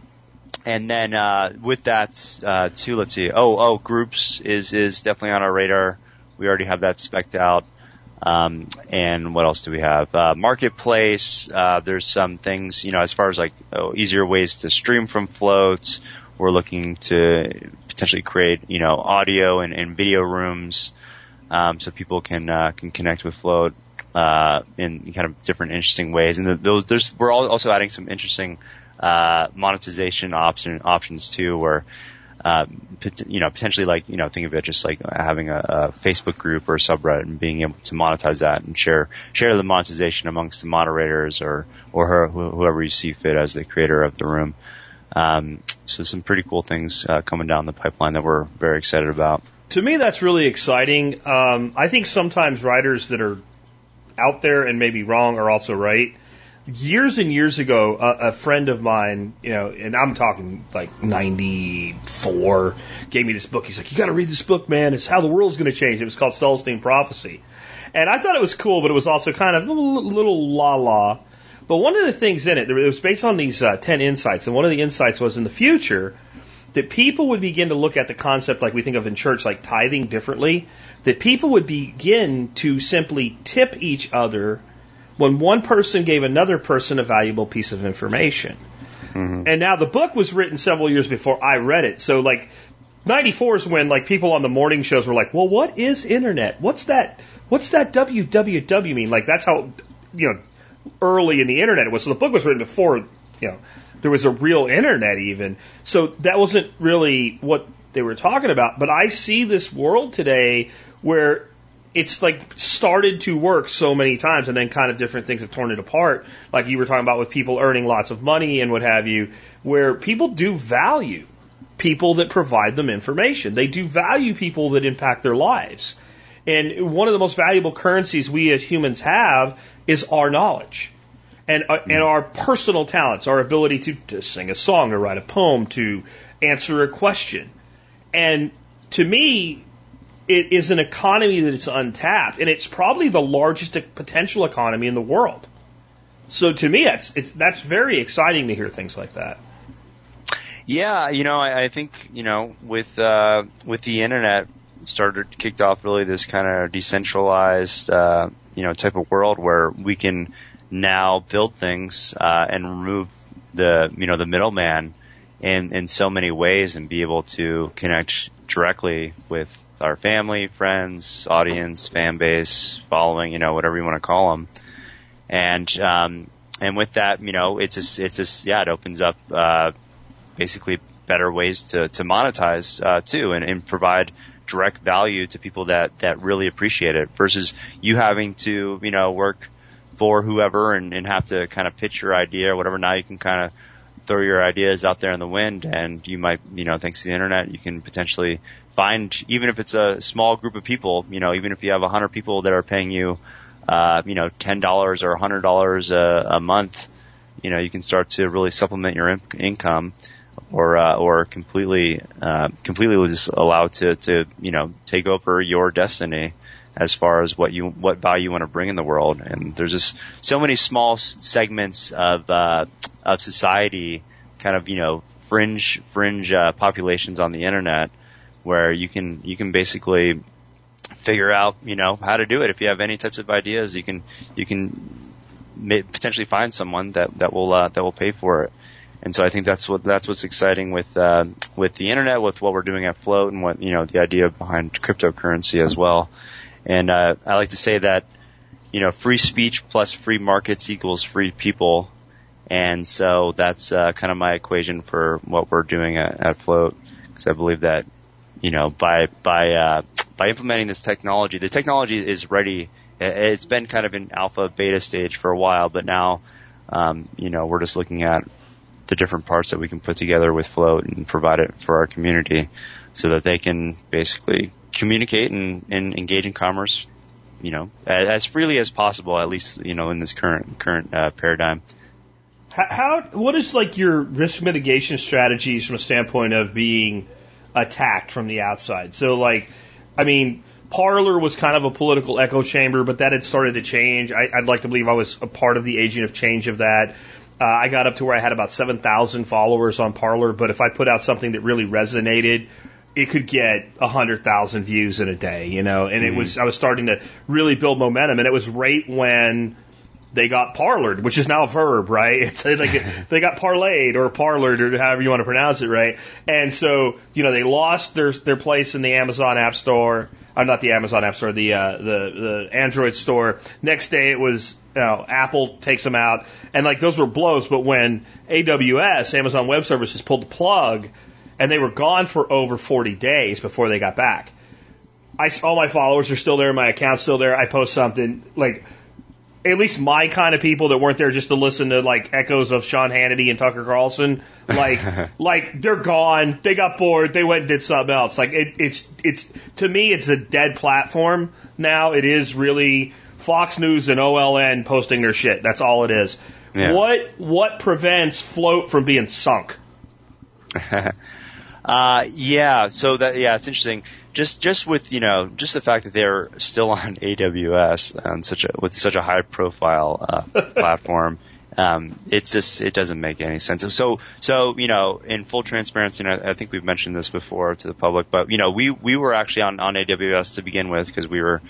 and then uh, with that uh, too, let's see. Oh, oh, groups is is definitely on our radar. We already have that specked out. Um, and what else do we have? Uh, marketplace. Uh, there's some things, you know, as far as like oh, easier ways to stream from floats. We're looking to potentially create, you know, audio and, and video rooms, um, so people can uh, can connect with flote uh, in kind of different interesting ways. And those, there's we're also adding some interesting uh, monetization option options too, where uh, you know, potentially like, you know, think of it just like having a, a Facebook group or a subreddit and being able to monetize that and share, share the monetization amongst the moderators or, or her, whoever you see fit as the creator of the room. Um, so some pretty cool things, uh, coming down the pipeline that we're very excited about. To me, that's really exciting. Um, I think sometimes writers that are out there and maybe wrong are also right. Years and years ago, a, a friend of mine, you know, and I'm talking like 94, gave me this book. He's like, you got to read this book, man. It's how the world's going to change. It was called Celestine Prophecy. And I thought it was cool, but it was also kind of a little, la la. But one of the things in it, it was based on these uh, 10 insights. And one of the insights was in the future, that people would begin to look at the concept like we think of in church, like tithing differently, that people would begin to simply tip each other when one person gave another person a valuable piece of information. Mm-hmm. And now the book was written several years before I read it. So like 94 is when like people on the morning shows were like, well, what is internet? What's that? What's that www mean? Like that's how, you know, early in the internet it was. So the book was written before, you know, there was a real internet even. So that wasn't really what they were talking about. But I see this world today where it's like started to work so many times and then kind of different things have torn it apart. Like you were talking about with people earning lots of money and what have you, where people do value people that provide them information. They do value people that impact their lives. And one of the most valuable currencies we as humans have is our knowledge and, uh, and our personal talents, our ability to, to sing a song or write a poem, to answer a question. And to me, it is an economy that is untapped, and it's probably the largest potential economy in the world. So to me, that's it's, that's very exciting to hear things like that. Yeah, you know, I, I think you know with uh, with the internet started kicked off really this kind of decentralized uh, you know type of world where we can now build things uh, and remove the you know the middleman in in so many ways and be able to connect directly with our family, friends, audience, fan base, following, you know, whatever you want to call them. And, um, and with that, you know, it's just, it's just, yeah, it opens up, uh, basically better ways to, to monetize, uh, too and, and provide direct value to people that, that really appreciate it versus you having to, you know, work for whoever and, and have to kind of pitch your idea or whatever. Now you can kind of throw your ideas out there in the wind and you might, you know, thanks to the internet, you can potentially find, even if it's a small group of people, you know, even if you have a hundred people that are paying you, uh, you know, $10 or a $100 a, a month, you know, you can start to really supplement your in- income or uh, or completely uh, completely just allow to to you know take over your destiny as far as what you what value you want to bring in the world. And there's just so many small segments of uh, of society, kind of you know fringe fringe uh, populations on the internet, where you can you can basically figure out you know how to do it. If you have any types of ideas, you can you can may, potentially find someone that that will uh, that will pay for it. And so I think that's what that's what's exciting with uh, with the internet, with what we're doing at Flote, and what you know the idea behind cryptocurrency as well. And uh, I like to say that you know free speech plus free markets equals free people. And so that's uh, kind of my equation for what we're doing at, at Flote, because I believe that you know by by uh, by implementing this technology, the technology is ready. It's been kind of in alpha beta stage for a while, but now um, you know we're just looking at the different parts that we can put together with Flote and provide it for our community, so that they can basically communicate and, and engage in commerce, you know, as freely as possible, at least, you know, in this current, current, uh, paradigm. How, how, what is like your risk mitigation strategies from a standpoint of being attacked from the outside? So like, I mean, Parler was kind of a political echo chamber, but that had started to change. I, would like to believe I was a part of the agent of change of that. Uh, I got up to where I had about 7,000 followers on Parler, but if I put out something that really resonated it could get a hundred thousand views in a day, you know, and mm-hmm. it was I was starting to really build momentum, and it was right when they got parlored, which is now a verb, right? It's like they got parlayed or parlored or however you want to pronounce it, right? And so you know they lost their their place in the Amazon App Store. I'm not the Amazon App Store, the uh, the the Android store. Next day it was you know, Apple takes them out, and like those were blows. But when AWS, Amazon Web Services, pulled the plug and they were gone for over 40 days before they got back. I, all my followers are still there, my account's still there. I post something like at least my kind of people that weren't there just to listen to like echoes of Sean Hannity and Tucker Carlson, like like they're gone. They got bored. They went and did something else. Like it, it's it's to me, it's a dead platform now. It is really Fox News and OAN posting their shit. That's all it is. Yeah. What what prevents Flote from being sunk? Uh, yeah, so that, yeah, it's interesting. Just, just with, you know, just the fact that they're still on AWS on such a, with such a high profile, uh, platform, um, it's just, it doesn't make any sense. So, so, you know, in full transparency, and I, I think we've mentioned this before to the public, but, you know, we, we were actually on, on AWS to begin with because we were,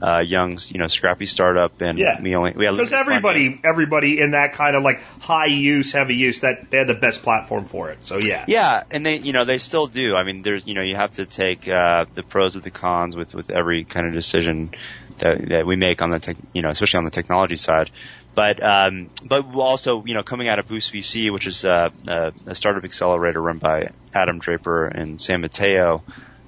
uh, young, you know, scrappy startup, and yeah. we only we had because everybody, everybody in that kind of like high use, heavy use, that they had the best platform for it. So yeah, yeah, and they, you know, they still do. I mean, there's, you know, you have to take uh, the pros with the cons with with every kind of decision that that we make on the, tech, you know, especially on the technology side. But um, but also, you know, coming out of Boost VC, which is uh, a, a startup accelerator run by Adam Draper and San Mateo.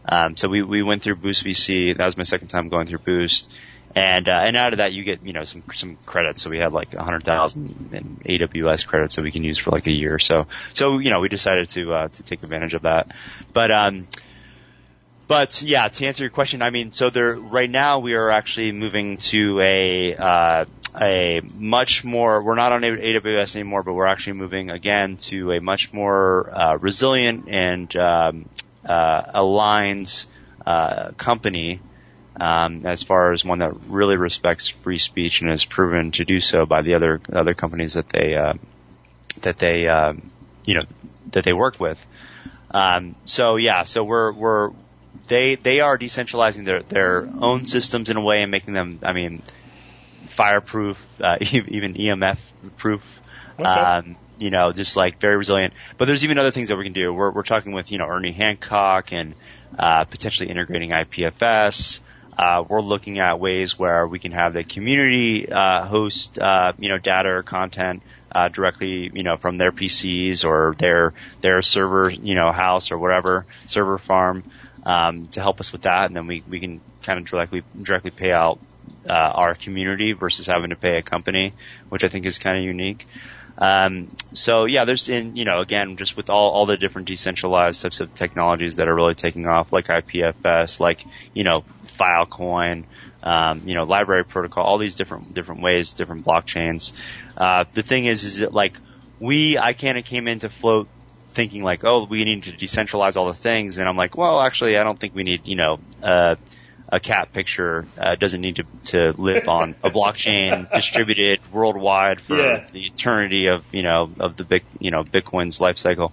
Um, so we, we went through Boost VC. That was my second time going through Boost. And, uh, and out of that you get, you know, some, some credits. So we had like a hundred thousand in AWS credits that we can use for like a year. So, so, you know, we decided to, uh, to take advantage of that. But, um, but yeah, to answer your question, I mean, so there, right now we are actually moving to a, uh, a much more, we're not on AWS anymore, but we're actually moving again to a much more, uh, resilient and, um, aligns uh, company um, as far as one that really respects free speech and has proven to do so by the other other companies that they uh, that they um, you know that they worked with. Um, so yeah, so we're we're they they are decentralizing their their own systems in a way and making them I mean fireproof, uh, even EMF proof. Okay. Um, you know, just like very resilient. But there's even other things that we can do. We're, we're talking with, you know, Ernie Hancock and, uh, potentially integrating IPFS. Uh, we're looking at ways where we can have the community, uh, host, uh, you know, data or content, uh, directly, you know, from their PCs or their, their server, you know, house or whatever, server farm, um, to help us with that. And then we, we can kind of directly, directly pay out, uh, our community versus having to pay a company, which I think is kind of unique. Um, so yeah, there's in you know again just with all all the different decentralized types of technologies that are really taking off, like IPFS, like you know Filecoin, um, you know LBRY protocol, all these different different ways, different blockchains. Uh, the thing is, is that like we I kind of came into flote thinking like, oh, we need to decentralize all the things, and I'm like, well, actually, I don't think we need, you know, uh, a cat picture uh, doesn't need to to live on a blockchain distributed worldwide for Yeah. the eternity of you know of the big you know Bitcoin's life cycle.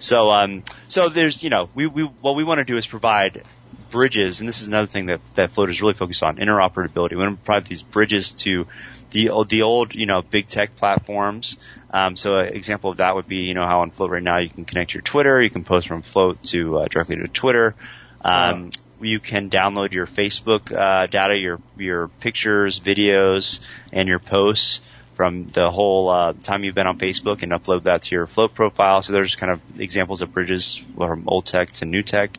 So um so there's you know we we what we want to do is provide bridges, and this is another thing that that Flote is really focused on interoperability. We want to provide these bridges to the old, the old you know big tech platforms. Um, so an example of that would be you know how on Flote right now you can connect your Twitter, you can post from Flote to uh, directly to Twitter. Um, you can download your Facebook uh, data, your your pictures, videos, and your posts from the whole uh, time you've been on Facebook and upload that to your Flote profile. So there's kind of examples of bridges from old tech to new tech,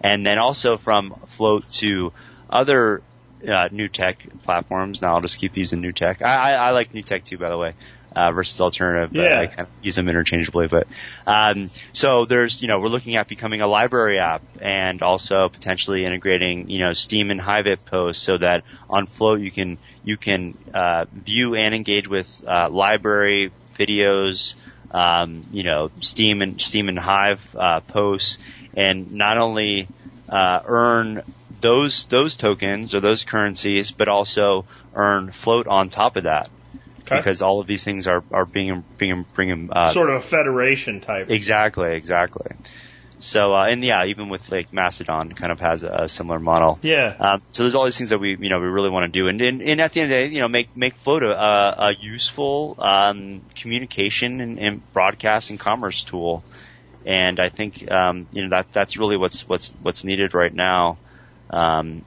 and then also from Flote to other uh, new tech platforms. Now I'll just keep using new tech. I, I, I like new tech too, by the way. Uh, versus alternative, but Yeah. I kind of use them interchangeably. But um, so there's, you know, we're looking at becoming a LBRY app and also potentially integrating, you know, Steem and Hiveit posts so that on Flote you can you can uh, view and engage with uh, LBRY videos, um, you know, Steem and Steem and Hive uh, posts, and not only uh, earn those those tokens or those currencies, but also earn flote on top of that. Okay. Because all of these things are are being being bringing uh, sort of a federation type. Exactly, exactly. So, uh, and yeah, even with like Mastodon kind of has a, a similar model. Yeah. Um, so there's all these things that we, you know, we really want to do. And, and, and at the end of the day, you know, make, make a, a, a useful, um, communication and, and broadcast and commerce tool. And I think, um, you know, that, that's really what's, what's, what's needed right now. Um,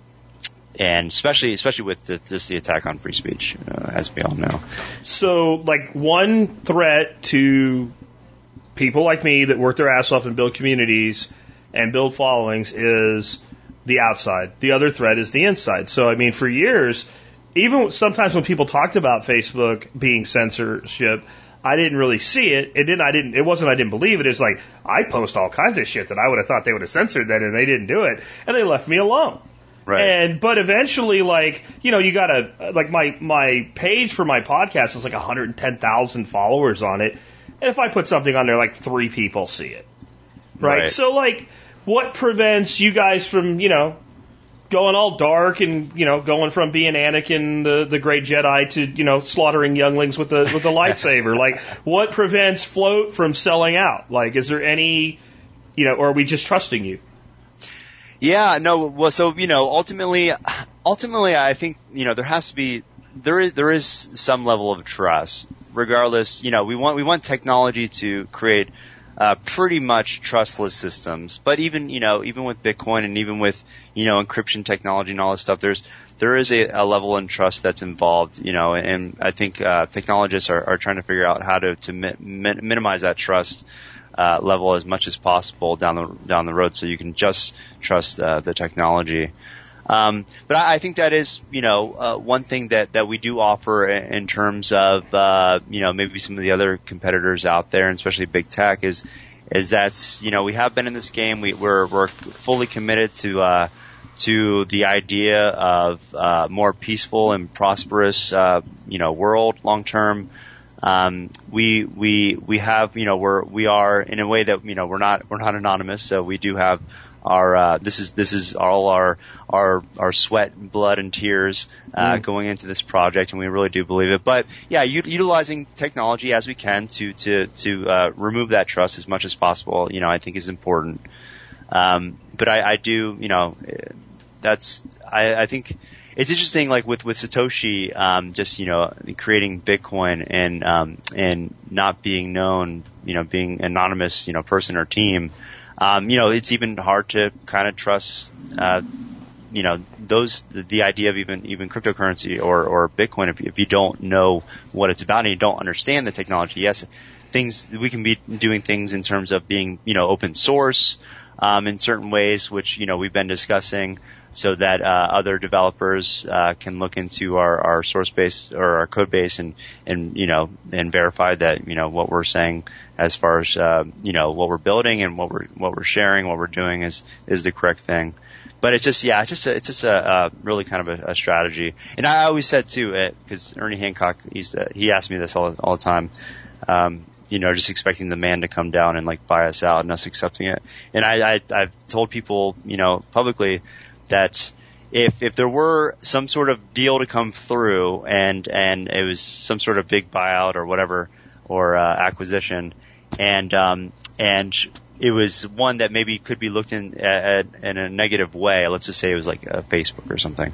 and especially, especially with the, just the attack on free speech, uh, as we all know. So, like, one threat to people like me that work their ass off and build communities and build followings is the outside. The other threat is the inside. So, I mean, for years, even sometimes when people talked about Facebook being censorship, I didn't really see it. It didn't. I didn't. It wasn't. I didn't believe it. It's like I post all kinds of shit that I would have thought they would have censored that, and they didn't do it, and they left me alone. Right. And but eventually, like you know, you got to like my my page for my podcast is like 110,000 followers on it, and if I put something on there, like three people see it, right? Right. So like, what prevents you guys from you know going all dark and you know going from being Anakin the the great Jedi to you know slaughtering younglings with the with the lightsaber? like, what prevents Flote from selling out? Like, is there any you know, or are we just trusting you? Yeah, no, well, so, you know, ultimately, ultimately, I think, you know, there has to be, there is, there is some level of trust. Regardless, you know, we want, we want technology to create, uh, pretty much trustless systems. But even, you know, even with Bitcoin and even with, you know, encryption technology and all this stuff, there's, there is a, a level in trust that's involved, you know, and I think, uh, technologists are, are trying to figure out how to, to mi- minimize that trust uh, level as much as possible down the down the road, so you can just trust uh, the technology. Um, but I, I think that is, you know, uh, one thing that that we do offer in, in terms of, uh, you know, maybe some of the other competitors out there, and especially big tech, is is that you know we have been in this game. We, we're we're fully committed to. Uh, to the idea of uh, more peaceful and prosperous, uh, you know, world long term. Um, we we we have you know we're we are in a way that you know we're not we're not anonymous, so we do have our uh, this is this is all our our our sweat, blood, and tears uh, going into this project, and we really do believe it. But yeah, u- utilizing technology as we can to to to uh, remove that trust as much as possible, you know, I think is important. Um, but I, I do, you know, eh, that's I, I think it's interesting, like with with Satoshi, um, just you know, creating Bitcoin and um, and not being known, you know, being anonymous, you know, person or team. Um, you know, it's even hard to kind of trust, uh, you know, those the, the idea of even even cryptocurrency or or Bitcoin if you, if you don't know what it's about and you don't understand the technology. Yes, things we can be doing things in terms of being you know open source um, in certain ways, which you know we've been discussing, so that uh, other developers uh, can look into our, our source base or our code base and and you know and verify that you know what we're saying as far as uh, you know what we're building and what we're what we're sharing, what we're doing is is the correct thing. But it's just yeah, it's just a, it's just a, a really kind of a, a strategy. And I always said too, because Ernie Hancock, he's uh, he asked me this all all the time. Um, you know, just expecting the man to come down and like buy us out and us accepting it. And I, I I've told people, you know, publicly that if if there were some sort of deal to come through and and it was some sort of big buyout or whatever or uh, acquisition and um and it was one that maybe could be looked in at, in a negative way. Let's just say it was like a Facebook or something.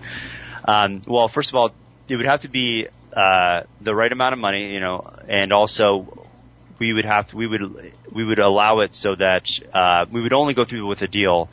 Um, well, first of all, it would have to be uh, the right amount of money, you know, and also we would have to, we would we would allow it so that uh, we would only go through with a deal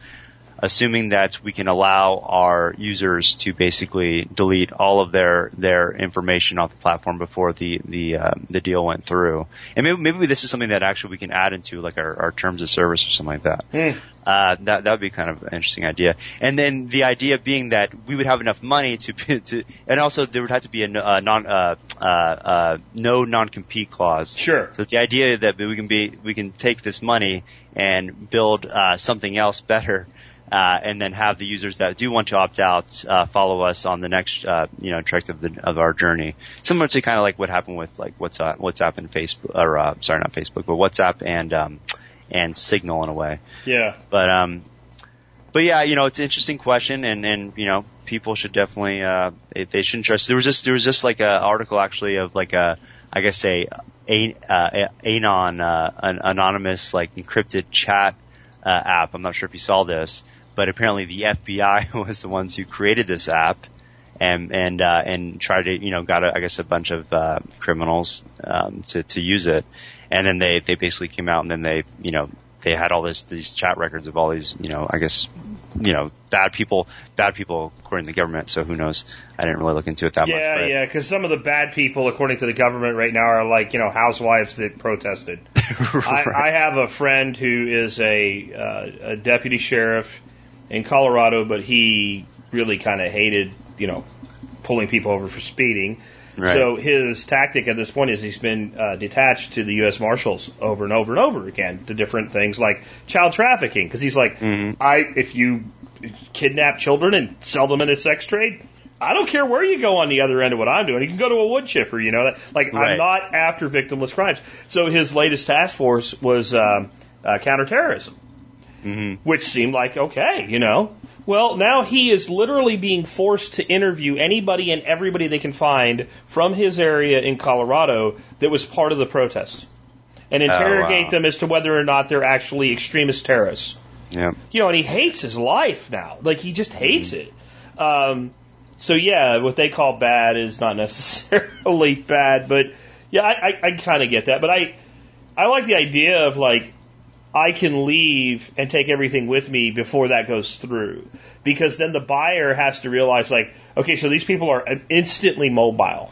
assuming that we can allow our users to basically delete all of their their information off the platform before the the uh, the deal went through. And maybe maybe this is something that actually we can add into like our, our terms of service or something like that. Mm. Uh, that that would be kind of an interesting idea. And then the idea being that we would have enough money to to, and also there would have to be a, a non uh, uh, uh, no non compete clause. Sure. So the idea that we can be we can take this money and build uh, something else better uh, and then have the users that do want to opt out uh, follow us on the next uh, you know track of the of our journey. Similar to kind of like what happened with like WhatsApp, WhatsApp and Facebook, or uh, sorry, not Facebook, but WhatsApp and um, and Signal in a way. Yeah. But um, but yeah, you know, it's an interesting question, and and you know, people should definitely uh, they, they shouldn't trust. There was just there was just like an article actually of like a I guess a, a uh, anon uh, an anonymous like encrypted chat uh, app. I'm not sure if you saw this, but apparently the FBI was the ones who created this app and and uh, and tried to you know got a, I guess a bunch of uh, criminals um, to to use it, and then they they basically came out and then they you know they had all this these chat records of all these you know I guess you know bad people bad people according to the government. So who knows? I didn't really look into it that yeah, much. Yeah, yeah, because some of the bad people according to the government right now are like you know housewives that protested. right. I, I have a friend who is a, uh, a deputy sheriff in Colorado, but he really kind of hated, you know, pulling people over for speeding. Right. So his tactic at this point is he's been uh, detached to the U.S. Marshals over and over and over again to different things like child trafficking because he's like, Mhm. I if you kidnap children and sell them in a sex trade. I don't care where you go on the other end of what I'm doing. You can go to a wood chipper, you know. That, like Right. I'm not after victimless crimes. So his latest task force was um, uh, counterterrorism hmm which seemed like okay, you know. Well, now he is literally being forced to interview anybody and everybody they can find from his area in Colorado that was part of the protest and interrogate wow. them as to whether or not they're actually extremist terrorists. Yeah. You know, and he hates his life now. Like he just hates it. Um, so yeah, what they call bad is not necessarily bad, but yeah, I, I, I kind of get that. But I, I like the idea of like I can leave and take everything with me before that goes through. Because then the buyer has to realize like, okay, so these people are instantly mobile.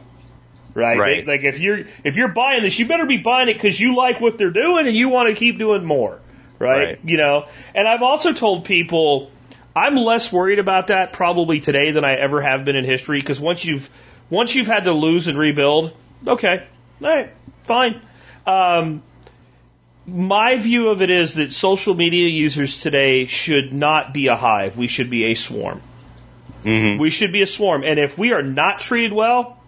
Right? Right. They- like if you're if you're buying this, you better be buying it because you like what they're doing and you want to keep doing more. Right? Right. You know? And I've also told people I'm less worried about that probably today than I ever have been in history because once you've once you've had to lose and rebuild, okay, all right, fine. Um, my view of it is that social media users today should not be a hive. We should be a swarm. hmm We should be a swarm. And if we are not treated well,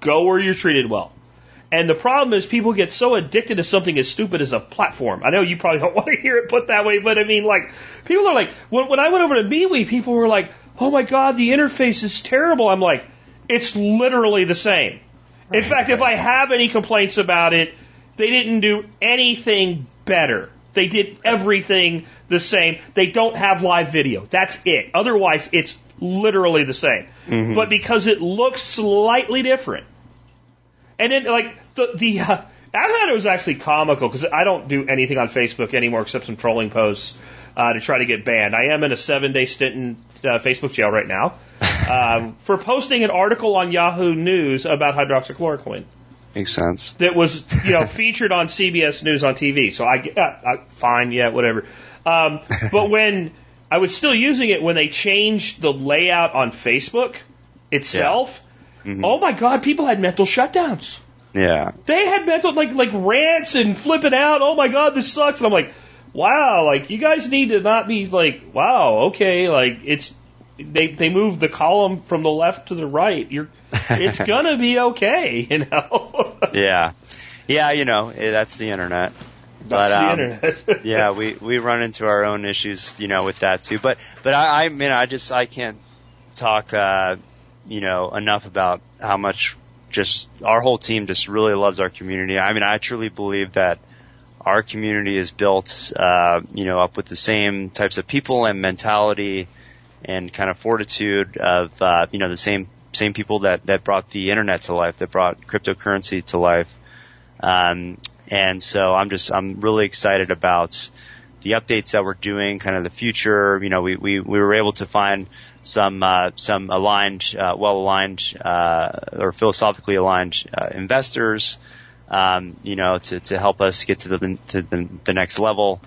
go where you're treated well. And the problem is people get so addicted to something as stupid as a platform. I know you probably don't want to hear it put that way, but I mean, like, people are like, when, when I went over to MeWe, people were like, oh my God, the interface is terrible. I'm like, it's literally the same. In fact, if I have any complaints about it, they didn't do anything better. They did everything the same. They don't have live video. That's it. Otherwise, it's literally the same. But because it looks slightly different, and then like the the uh, I thought it was actually comical because I don't do anything on Facebook anymore except some trolling posts uh, to try to get banned. I am in a seven day stint in uh, Facebook jail right now um, for posting an article on Yahoo News about hydroxychloroquine Makes sense. that was you know featured on CBS News on TV. So I uh, uh, fine, yeah, whatever. Um, but when I was still using it when they changed the layout on Facebook itself, oh my god, people had mental shutdowns. Yeah. They had mental like like rants and flipping out. Oh my god, this sucks. And I'm like, wow, like you guys need to not be like, wow, okay, like it's they they moved the column from the left to the right. You're it's gonna be okay, you know. Yeah. Yeah, you know, eh, that's the internet. That's But, the um, internet. yeah, we we run into our own issues, you know, with that too. But but I, I mean, I just I can't talk, uh, you know, enough about how much just our whole team just really loves our community. I mean, I truly believe that our community is built, uh, you know, up with the same types of people and mentality and kind of fortitude of, uh, you know, the same same people that that brought the internet to life, that brought cryptocurrency to life. Um, and so I'm just, I'm really excited about the updates that we're doing, kind of the future. You know, we, we, we were able to find some, uh, some aligned, uh, well aligned, uh, or philosophically aligned, uh, investors, um, you know, to, to help us get to the, to the, the next level.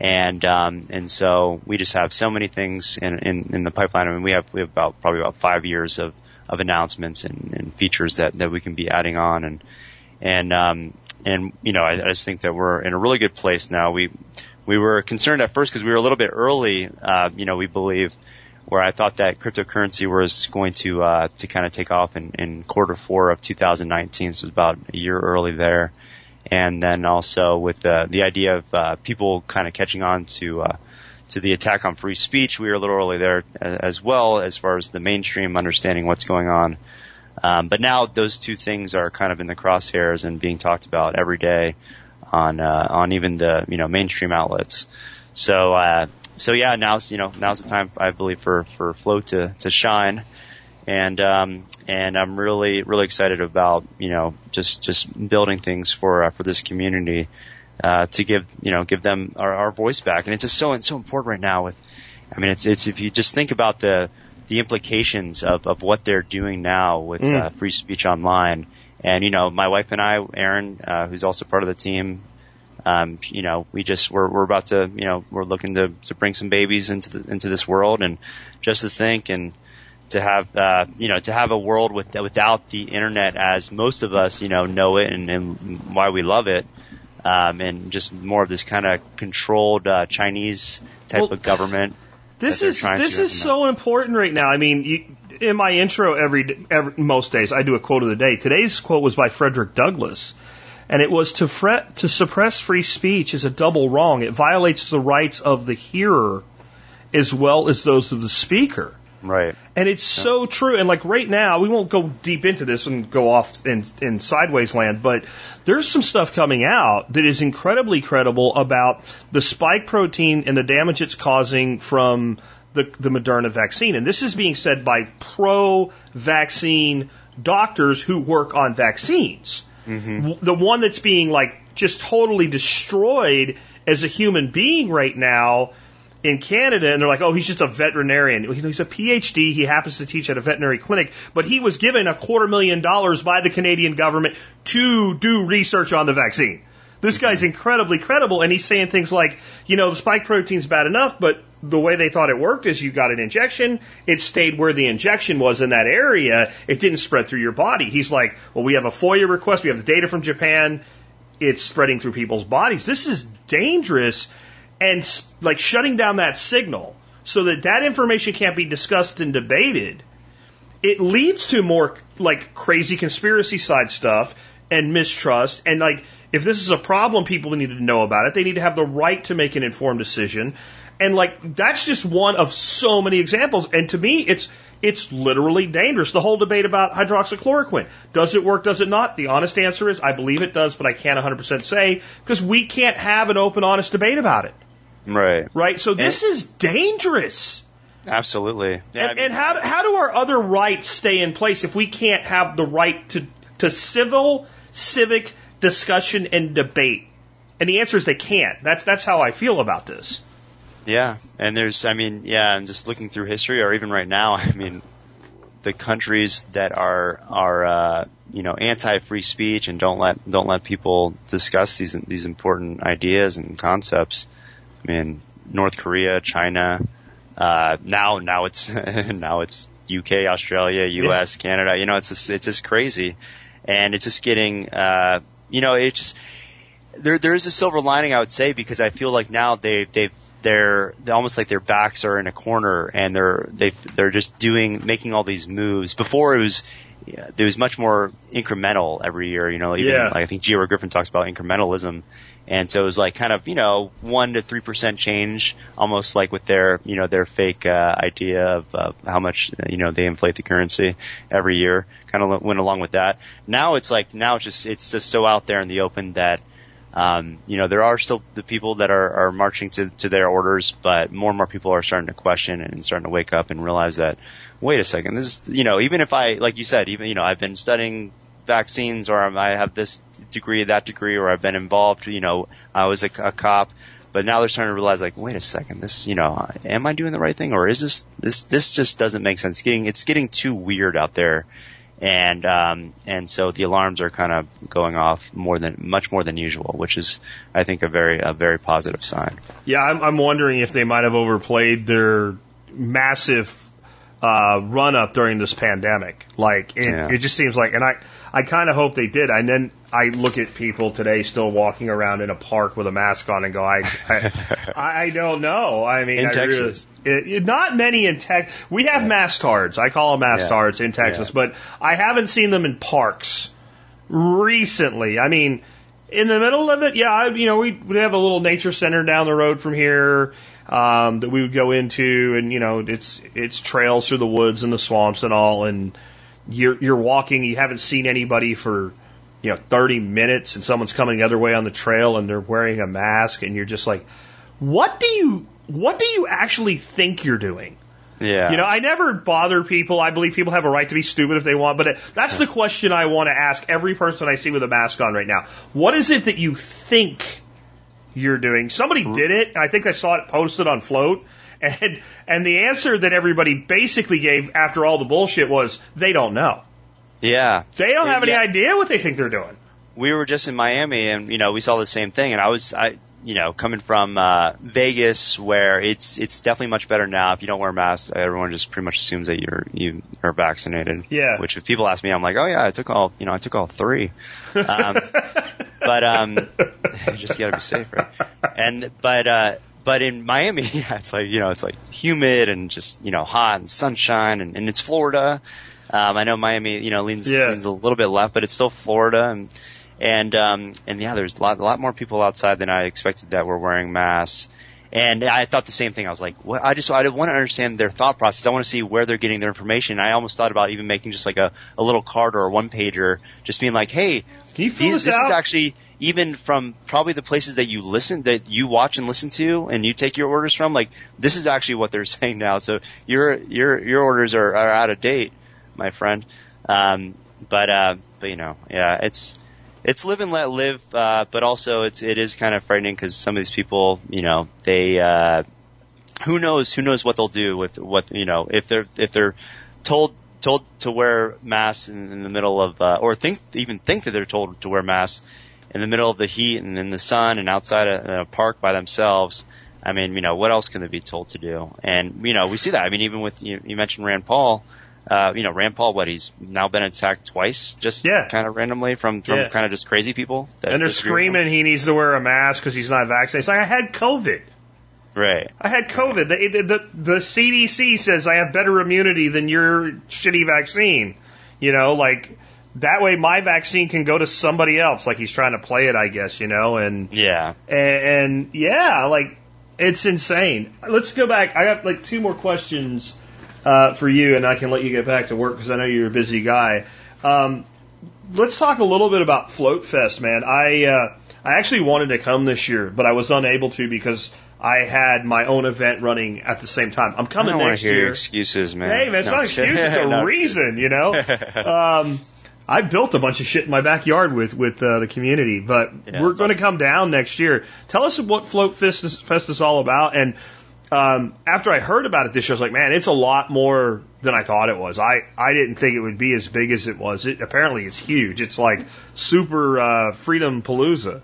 And, um, and so we just have so many things in, in, in the pipeline. I mean, we have, we have about, probably about five years of, of announcements and, and features that, that we can be adding on and, and um, and you know I, I just think that we're in a really good place now. We we were concerned at first because we were a little bit early. Uh, you know, we believe where I thought that cryptocurrency was going to uh, to kind of take off in, in quarter four of 2019. So it was about a year early there, and then also with the the idea of uh, people kind of catching on to. Uh, to the attack on free speech, we were a little early there as well, as far as the mainstream understanding what's going on. Um, but now those two things are kind of in the crosshairs and being talked about every day on uh, on even the you know mainstream outlets. So uh, so yeah, now's you know now's the time I believe for for Flote to to shine, and um, and I'm really really excited about you know just just building things for uh, for this community. Uh, to give you know give them our, our voice back, and it's just so so important right now. With, I mean, it's it's if you just think about the the implications of, of what they're doing now with Mm. uh, free speech online. And you know, my wife and I, Erin, uh, who's also part of the team, um, you know, we just we're we're about to you know we're looking to to bring some babies into the, into this world, and just to think and to have uh, you know to have a world with without the internet as most of us you know know it and, and why we love it. Um, and just more of this kind of controlled uh, Chinese type Well, of government. This is this is so important right now. I mean, you, in my intro every, every most days I do a quote of the day. Today's quote was by Frederick Douglass, and it was to fret to suppress free speech is a double wrong. It violates the rights of the hearer as well as those of the speaker. Right. And it's so true. And like right now, we won't go deep into this and go off in, in sideways land, but there's some stuff coming out that is incredibly credible about the spike protein and the damage it's causing from the, the Moderna vaccine. And this is being said by pro vaccine doctors who work on vaccines. Mm-hmm. W- The one that's being like just totally destroyed as a human being right now in Canada, and they're like, oh, he's just a veterinarian. He's a PhD. He happens to teach at a veterinary clinic, but he was given a quarter million dollars by the Canadian government to do research on the vaccine. This mm-hmm. guy's incredibly credible, and he's saying things like, you know, the spike protein's bad enough, but the way they thought it worked is you got an injection, it stayed where the injection was in that area, it didn't spread through your body. He's like, well, we have a FOIA request, we have the data from Japan, it's spreading through people's bodies. This is dangerous and like shutting down that signal so that that information can't be discussed and debated. It leads to more like crazy conspiracy side stuff and mistrust. And like, if this is a problem, people need to know about it. They need to have the right to make an informed decision. And like, that's just one of so many examples. And to me, it's, it's literally dangerous. The whole debate about hydroxychloroquine. Does it work? Does it not? The honest answer is I believe it does, but I can't 100% say because we can't have an open, honest debate about it. Right. Right? So this is dangerous. Absolutely. Yeah, I and, mean, and how, how do our other rights stay in place if we can't have the right to, to civil, civic discussion and debate? And the answer is they can't. That's, that's how I feel about this. Yeah, and there's, I mean, yeah, I'm just looking through history, or even right now, I mean, the countries that are are uh, you know anti-free speech and don't let don't let people discuss these these important ideas and concepts. I mean, North Korea, China, uh, now now it's now it's UK, Australia, US, Canada. You know, it's just, it's just crazy, and it's just getting, uh, you know, it's just there there is a silver lining I would say because I feel like now they they've they're, they're almost like their backs are in a corner and they're they they're just doing making all these moves. Before it was yeah, it was much more incremental every year. You know, even Yeah. like I think G.R. Griffin talks about incrementalism, and so it was like kind of you know one to three percent change, almost like with their you know their fake uh, idea of uh, how much you know they inflate the currency every year. Kind of went along with that. Now it's like now it's just it's just so out there in the open that um, you know, there are still the people that are, are marching to, to their orders, but more and more people are starting to question and starting to wake up and realize that, wait a second, this is, you know, even if I, like you said, even, you know, I've been studying vaccines or I have this degree, that degree, or I've been involved, you know, I was a, a cop, but now they're starting to realize like, wait a second, this, you know, am I doing the right thing or is this, this, this just doesn't make sense. It's getting, it's getting too weird out there and um, and so the alarms are kind of going off more than much more than usual, which is I think a very a very positive sign. Yeah, I'm, I'm wondering if they might have overplayed their massive uh, run up during this pandemic. Like it, Yeah. it just seems like, and I I kind of hope they did. And then I look at people today still walking around in a park with a mask on and go, I I, I don't know. I mean, In I Texas. Really, it, it, not many in Texas. We have mastards. I call them mastards in Texas, Yeah. but I haven't seen them in parks recently. I mean, in the middle of it, yeah, I, you know, we we have a little nature center down the road from here um, that we would go into, and you know, it's it's trails through the woods and the swamps and all, and you're you're walking, you haven't seen anybody for you know 30 minutes, and someone's coming the other way on the trail, and they're wearing a mask, and you're just like, what do you what do you actually think you're doing? Yeah, You know, I never bother people. I believe people have a right to be stupid if they want, but it, that's the question I want to ask every person I see with a mask on right now. What is it that you think you're doing? Somebody mm-hmm. did it. and I think I saw it posted on Flote. And, and the answer that everybody basically gave after all the bullshit was they don't know. yeah. They don't have any Yeah. idea what they think they're doing. we were just in Miami and you know we saw the same thing and I was I you know coming from uh Vegas where it's it's definitely much better now if you don't wear masks everyone just pretty much assumes that you're you are vaccinated Yeah. which if people ask me I'm like oh yeah I took all you know I took all three um but um just gotta be safe right and but uh but in Miami, yeah, it's like you know, it's like humid and just you know hot and sunshine, and, and it's Florida. Um, I know Miami, you know, leans Yeah. leans a little bit left, but it's still Florida, and and um, and yeah, there's a lot a lot more people outside than I expected that were wearing masks. And I thought the same thing. I was like, what? I just, I want to understand their thought process. I want to see where they're getting their information. I almost thought about even making just like a, a little card or a one pager, just being like, hey, Can you fill these, this this out? is actually even from probably the places that you listen that you watch and listen to and you take your orders from like this is actually what they're saying now so your your your orders are, are out of date my friend um but uh but you know yeah it's it's live and let live uh but also it's it is kind of frightening because some of these people you know they uh who knows who knows what they'll do with what you know if they're if they're told told to wear masks in, in the middle of uh, or think even think that they're told to wear masks in the middle of the heat and in the sun and outside a, a park by themselves. I mean, you know, what else can they be told to do? And you know, we see that. I mean, even with you, you mentioned Rand Paul. Uh, you know, Rand Paul, what he's now been attacked twice, just Yeah. kind of randomly from from Yeah. kind of just crazy people. that And they're disagree with him. screaming he needs to wear a mask because he's not vaccinated. It's like, I had COVID. Right. I had COVID. The, the, the, the CDC says I have better immunity than your shitty vaccine. You know, like that way my vaccine can go to somebody else. Like he's trying to play it, I guess. You know, and Yeah. and, and yeah, like it's insane. Let's go back. I got like two more questions uh, for you, and I can let you get back to work because I know you're a busy guy. Um, let's talk a little bit about Flote Fest, man. I uh, I actually wanted to come this year, but I was unable to because I had my own event running at the same time. I'm I coming don't next hear your year. excuses, man. Hey, man, it's No, not I'm an excuse. kidding. It's a reason, you know. um, I built a bunch of shit in my backyard with with uh, the community, but Yeah, we're going to awesome. come down next year. Tell us what Flote Fest is, Fest is all about. And um, after I heard about it this year, I was like, man, it's a lot more than I thought it was. I I didn't think it would be as big as it was. It apparently it's huge. It's like super uh, Freedom Palooza.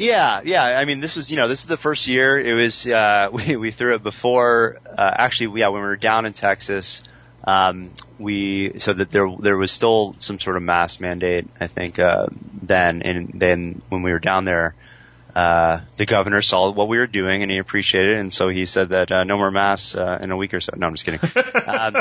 Yeah, yeah. I mean, this was, you know, this is the first year. It was, uh, we, we threw it before, uh, actually, yeah, when we were down in Texas, um, we, so that there, there was still some sort of mask mandate, I think, uh, then, and then when we were down there, uh, the governor saw what we were doing and he appreciated it, and so he said that uh, no more masks uh, in a week or so. No, I'm just kidding. um,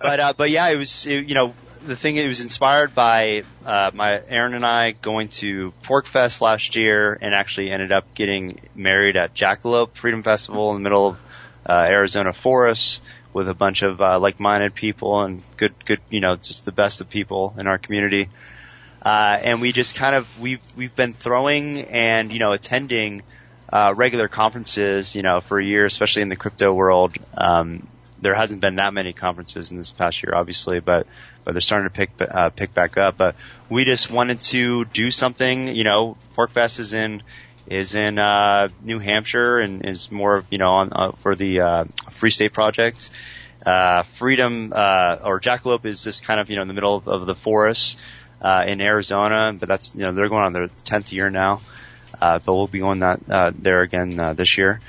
but uh, but yeah, it was it, you know the thing it was inspired by uh, my Erin and I going to PorcFest last year and actually ended up getting married at Jackalope Freedom Festival in the middle of uh, Arizona forest with a bunch of uh, like-minded people and good, good, you know, just the best of people in our community. Uh, and we just kind of we've we've been throwing and you know attending uh, regular conferences, you know, for a year, especially in the crypto world. Um, there hasn't been that many conferences in this past year, obviously, but but they're starting to pick uh, pick back up. But we just wanted to do something. You know, PorcFest is in is in uh, New Hampshire and is more you know on uh, for the uh, Free State Project. Uh, Freedom uh, or Jackalope is just kind of you know in the middle of, of the forest uh, in Arizona, but that's you know they're going on their tenth year now. Uh, but we'll be going that uh, there again uh, this year,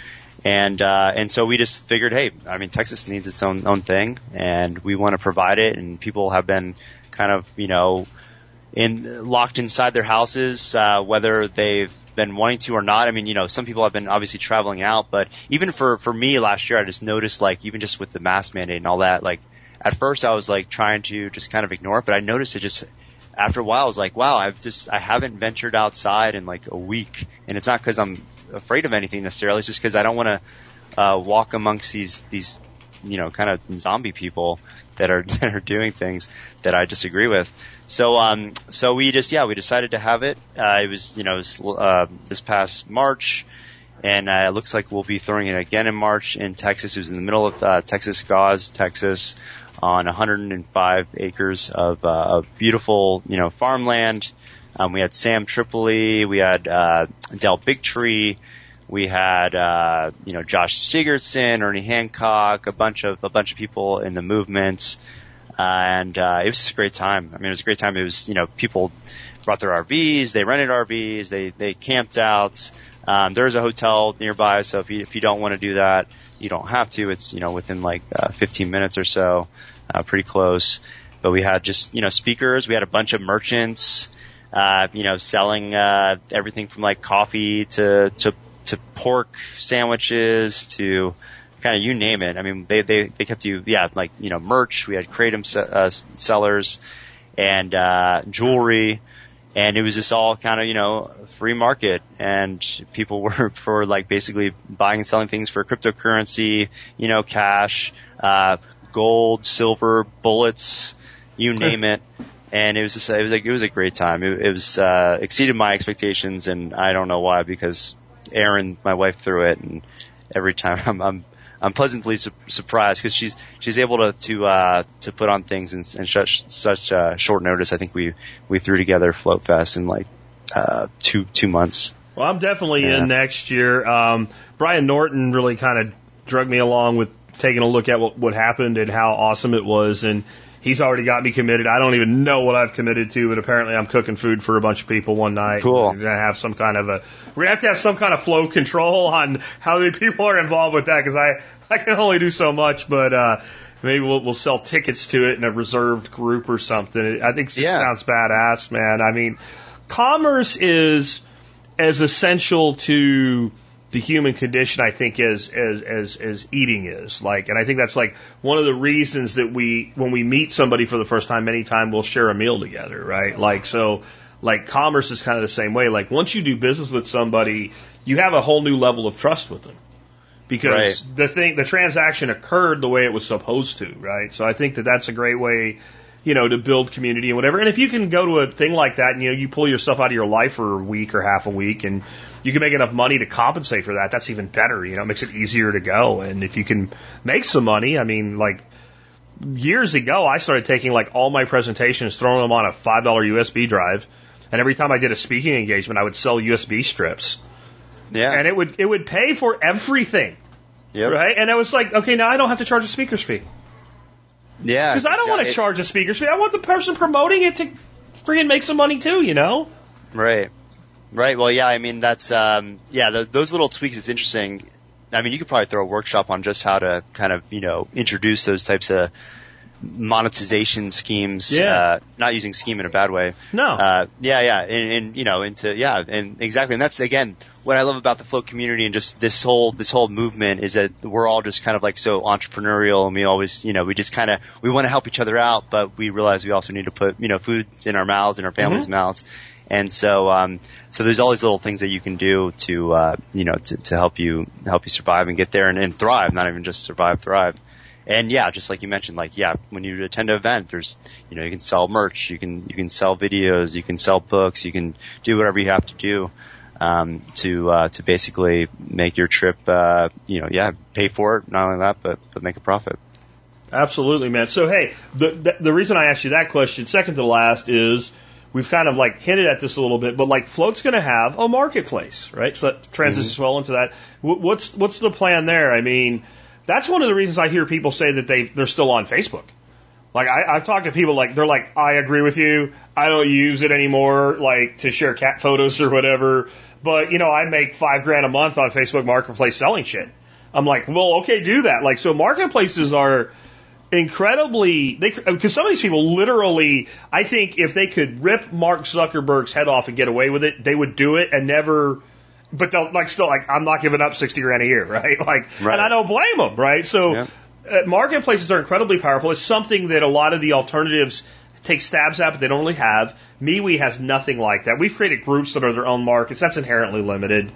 and uh, and so we just figured, hey, I mean Texas needs its own own thing, and we want to provide it, and people have been kind of you know in locked inside their houses, uh, whether they've been wanting to or not. I mean, you know, some people have been obviously traveling out, but even for for me last year, I just noticed like even just with the mask mandate and all that, like at first I was like trying to just kind of ignore it, but I noticed it just after a while I was like, wow, I've just I haven't ventured outside in like a week, and it's not because I'm afraid of anything necessarily. It's just because I don't want to uh, walk amongst these these you know kind of zombie people that are that are doing things that I disagree with. So um so we just yeah we decided to have it. Uh, it was you know was, uh, this past March. And uh, it looks like we'll be throwing it again in March in Texas. It was in the middle of uh, Texas Gauze, Texas on 105 acres of, uh, of beautiful, you know, farmland. Um, we had Sam Tripoli, we had uh, Del Bigtree, we had uh, you know Josh Sigurdson, Ernie Hancock, a bunch of a bunch of people in the movement, uh, and uh, it was a great time. I mean, it was a great time. It was you know people brought their RVs, they rented RVs, they they camped out. Um, there's a hotel nearby, so if you if you don't want to do that, you don't have to. It's you know within like uh, 15 minutes or so, uh, pretty close. But we had just you know speakers. We had a bunch of merchants, uh, you know, selling uh, everything from like coffee to to to pork sandwiches to kind of you name it. I mean, they they they kept you yeah like you know merch. We had kratom se- uh, sellers and uh, jewelry and it was just all kind of you know free market. And people were for like basically buying and selling things for cryptocurrency you know cash uh gold silver bullets you name it. And it was just it was like it was a great time. It, it was uh exceeded my expectations. And i don't know why because Erin, my wife threw it. And every time i'm i'm I'm pleasantly su- surprised because she's she's able to to uh, to put on things in, in such such uh, short notice. I think we we threw together Flote Fest in like uh, two two months. Well, I'm definitely Yeah. in next year. Um, Brian Norton really kind of drug me along with taking a look at what, what happened and how awesome it was. And he's already got me committed. I don't even know what I've committed to, but apparently I'm cooking food for a bunch of people one night. Cool. We're to have some kind of a, to have to have some kind of flow control on how many people are involved with that because I, I can only do so much, but, uh, Maybe we'll, we'll sell tickets to it in a reserved group or something. I think it Yeah. sounds badass, man. I mean, commerce is as essential to the human condition, I think, as, as, as, as eating is. Like, and I think that's like one of the reasons that we, when we meet somebody for the first time, anytime we'll share a meal together, right? Like, so, like, commerce is kind of the same way. Like, once you do business with somebody, you have a whole new level of trust with them. Because Right. the thing, the transaction occurred the way it was supposed to, right? So I think that that's a great way, you know, to build community and whatever. And if you can go to a thing like that and, you know, you pull yourself out of your life for a week or half a week and you can make enough money to compensate for that, that's even better. You know, it makes it easier to go. And if you can make some money, I mean, like, years ago, I started taking like all my presentations, throwing them on a $5 USB drive. And every time I did a speaking engagement, I would sell USB strips. Yeah. And it would, it would pay for everything. Yep. Right? And I was like, okay, now I don't have to charge a speaker's fee. Yeah. Because I don't want to charge a speaker's fee. I want the person promoting it to freaking make some money too, you know? Right. Right. Well, yeah. I mean, that's um, yeah. Those, those little tweaks. It's interesting. I mean, you could probably throw a workshop on just how to kind of you know introduce those types of monetization schemes. Yeah. Uh, not using scheme in a bad way. No. Uh, yeah, yeah, and, and you know, into yeah, and exactly, and that's again what I love about the flote community and just this whole this whole movement is that we're all just kind of like so entrepreneurial, and we always, you know, we just kind of we want to help each other out, but we realize we also need to put you know food in our mouths and our families' mouths. And so, um, so there's all these little things that you can do to, uh, you know, to, to help you, help you survive and get there and, and thrive, not even just survive, thrive. And yeah, just like you mentioned, like yeah, when you attend an event, there's you know you can sell merch, you can you can sell videos, you can sell books, you can do whatever you have to do um, to uh, to basically make your trip, uh, you know, yeah, pay for it. Not only that, but but make a profit. Absolutely, man. So, hey, the, the the reason I asked you that question, second to last, is we've kind of like hinted at this a little bit, but like Flote's going to have a marketplace, right? So that transitions mm-hmm. well into that. Wh- What's what's the plan there? I mean, that's one of the reasons I hear people say that they they're still on Facebook. Like I, I've talked to people like they're like, I agree with you. I don't use it anymore, like to share cat photos or whatever. But you know, I make five grand a month on Facebook Marketplace selling shit. I'm like, well, okay, do that. Like, so marketplaces are incredibly they because some of these people literally I think if they could rip Mark Zuckerberg's head off and get away with it, they would do it and never. But they'll like still like I'm not giving up sixty grand a year, right? Like, Right. and I don't blame them, right? So Yeah. uh, marketplaces are incredibly powerful. It's something that a lot of the alternatives take stabs at, but they don't really have. MeWe has nothing like that. We've created groups that are their own markets. That's inherently limited.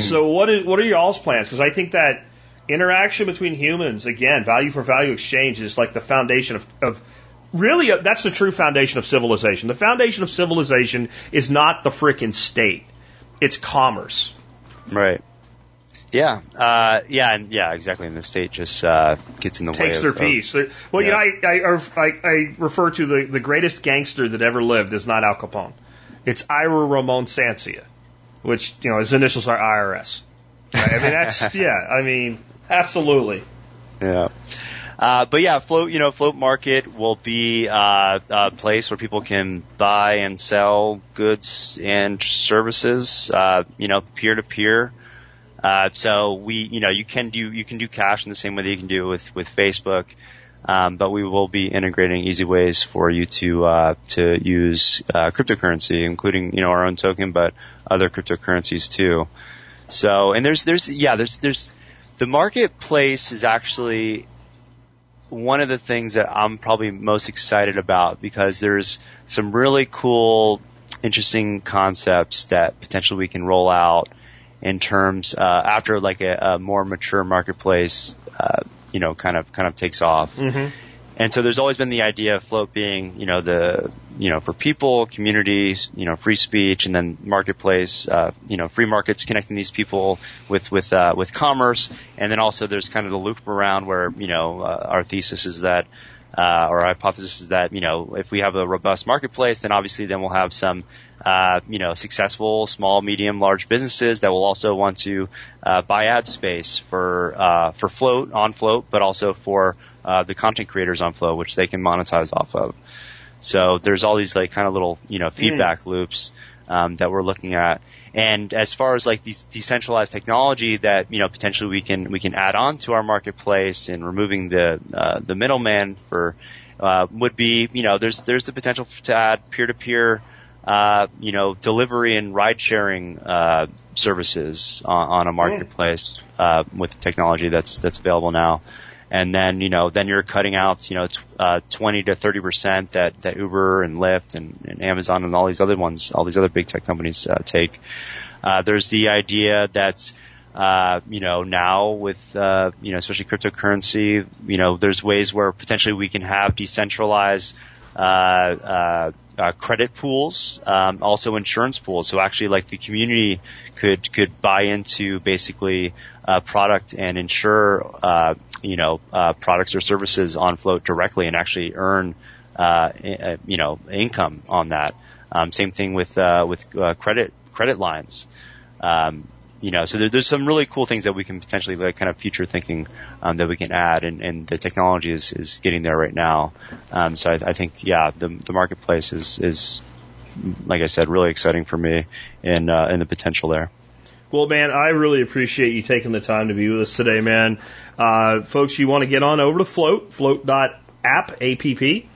So what is, what are y'all's plans? Because I think that interaction between humans, again, value for value exchange is like the foundation of, of really, uh, that's the true foundation of civilization. The foundation of civilization is not the frickin' state. It's commerce. Right. Yeah. Uh, yeah. And yeah, exactly. And the state just uh, gets in the way. takes their of- piece. They're- Well, Yeah. you know, I, I, I, I refer to the, the greatest gangster that ever lived is not Al Capone. It's Ira Ramon Sancia, which, you know, his initials are IRS. Right? I mean, that's, yeah, I mean, absolutely. Yeah. Uh, but yeah, flote, you know, flote market will be uh, a place where people can buy and sell goods and services, uh, you know, peer to peer. Uh, so we, you know, you can do you can do cash in the same way that you can do with with Facebook, um, but we will be integrating easy ways for you to uh, to use uh, cryptocurrency, including you know our own token, but other cryptocurrencies too. So and there's there's yeah there's there's the marketplace is actually one of the things that I'm probably most excited about because there's some really cool, interesting concepts that potentially we can roll out in terms uh, after like a, a more mature marketplace, uh, you know, kind of kind of takes off. Mm-hmm. And so there's always been the idea of flote being, you know, the, you know, for people, communities, you know, free speech, and then marketplace, uh, you know, free markets connecting these people with with uh, with commerce, and then also there's kind of the loop around where, you know, uh, our thesis is that. Uh, or our hypothesis is that you know if we have a robust marketplace, then obviously then we'll have some uh, you know successful small, medium, large businesses that will also want to uh, buy ad space for uh, for flote on flote, but also for uh, the content creators on flote, which they can monetize off of. So there's all these like kind of little you know feedback loops um, that we're looking at. And as far as like these decentralized technology that you know potentially we can we can add on to our marketplace and removing the uh, the middleman for uh, would be you know there's there's the potential to add peer to peer you know delivery and ride sharing uh, services on, on a marketplace uh, with the technology that's that's available now. And then you know then you're cutting out you know t- uh, 20 to 30 percent that that Uber and Lyft and, and Amazon and all these other ones all these other big tech companies uh, take. Uh, there's the idea that uh, you know, now with, uh, you know, especially cryptocurrency, you know, there's ways where potentially we can have decentralized, uh, uh, uh, credit pools, um, also insurance pools. So actually like the community could, could buy into basically a product and insure, uh, you know, uh, products or services on flote directly and actually earn, uh, i- you know, income on that. Um, same thing with, uh, with, uh, credit, credit lines. Um, you know, so there, there's some really cool things that we can potentially like kind of future thinking um, that we can add, and, and the technology is, is getting there right now. Um, so I, I think, yeah, the the marketplace is is like I said, really exciting for me, and uh, and the potential there. Well, man, I really appreciate you taking the time to be with us today, man. Uh, folks, you want to get on over to Flote, app, A-P-P.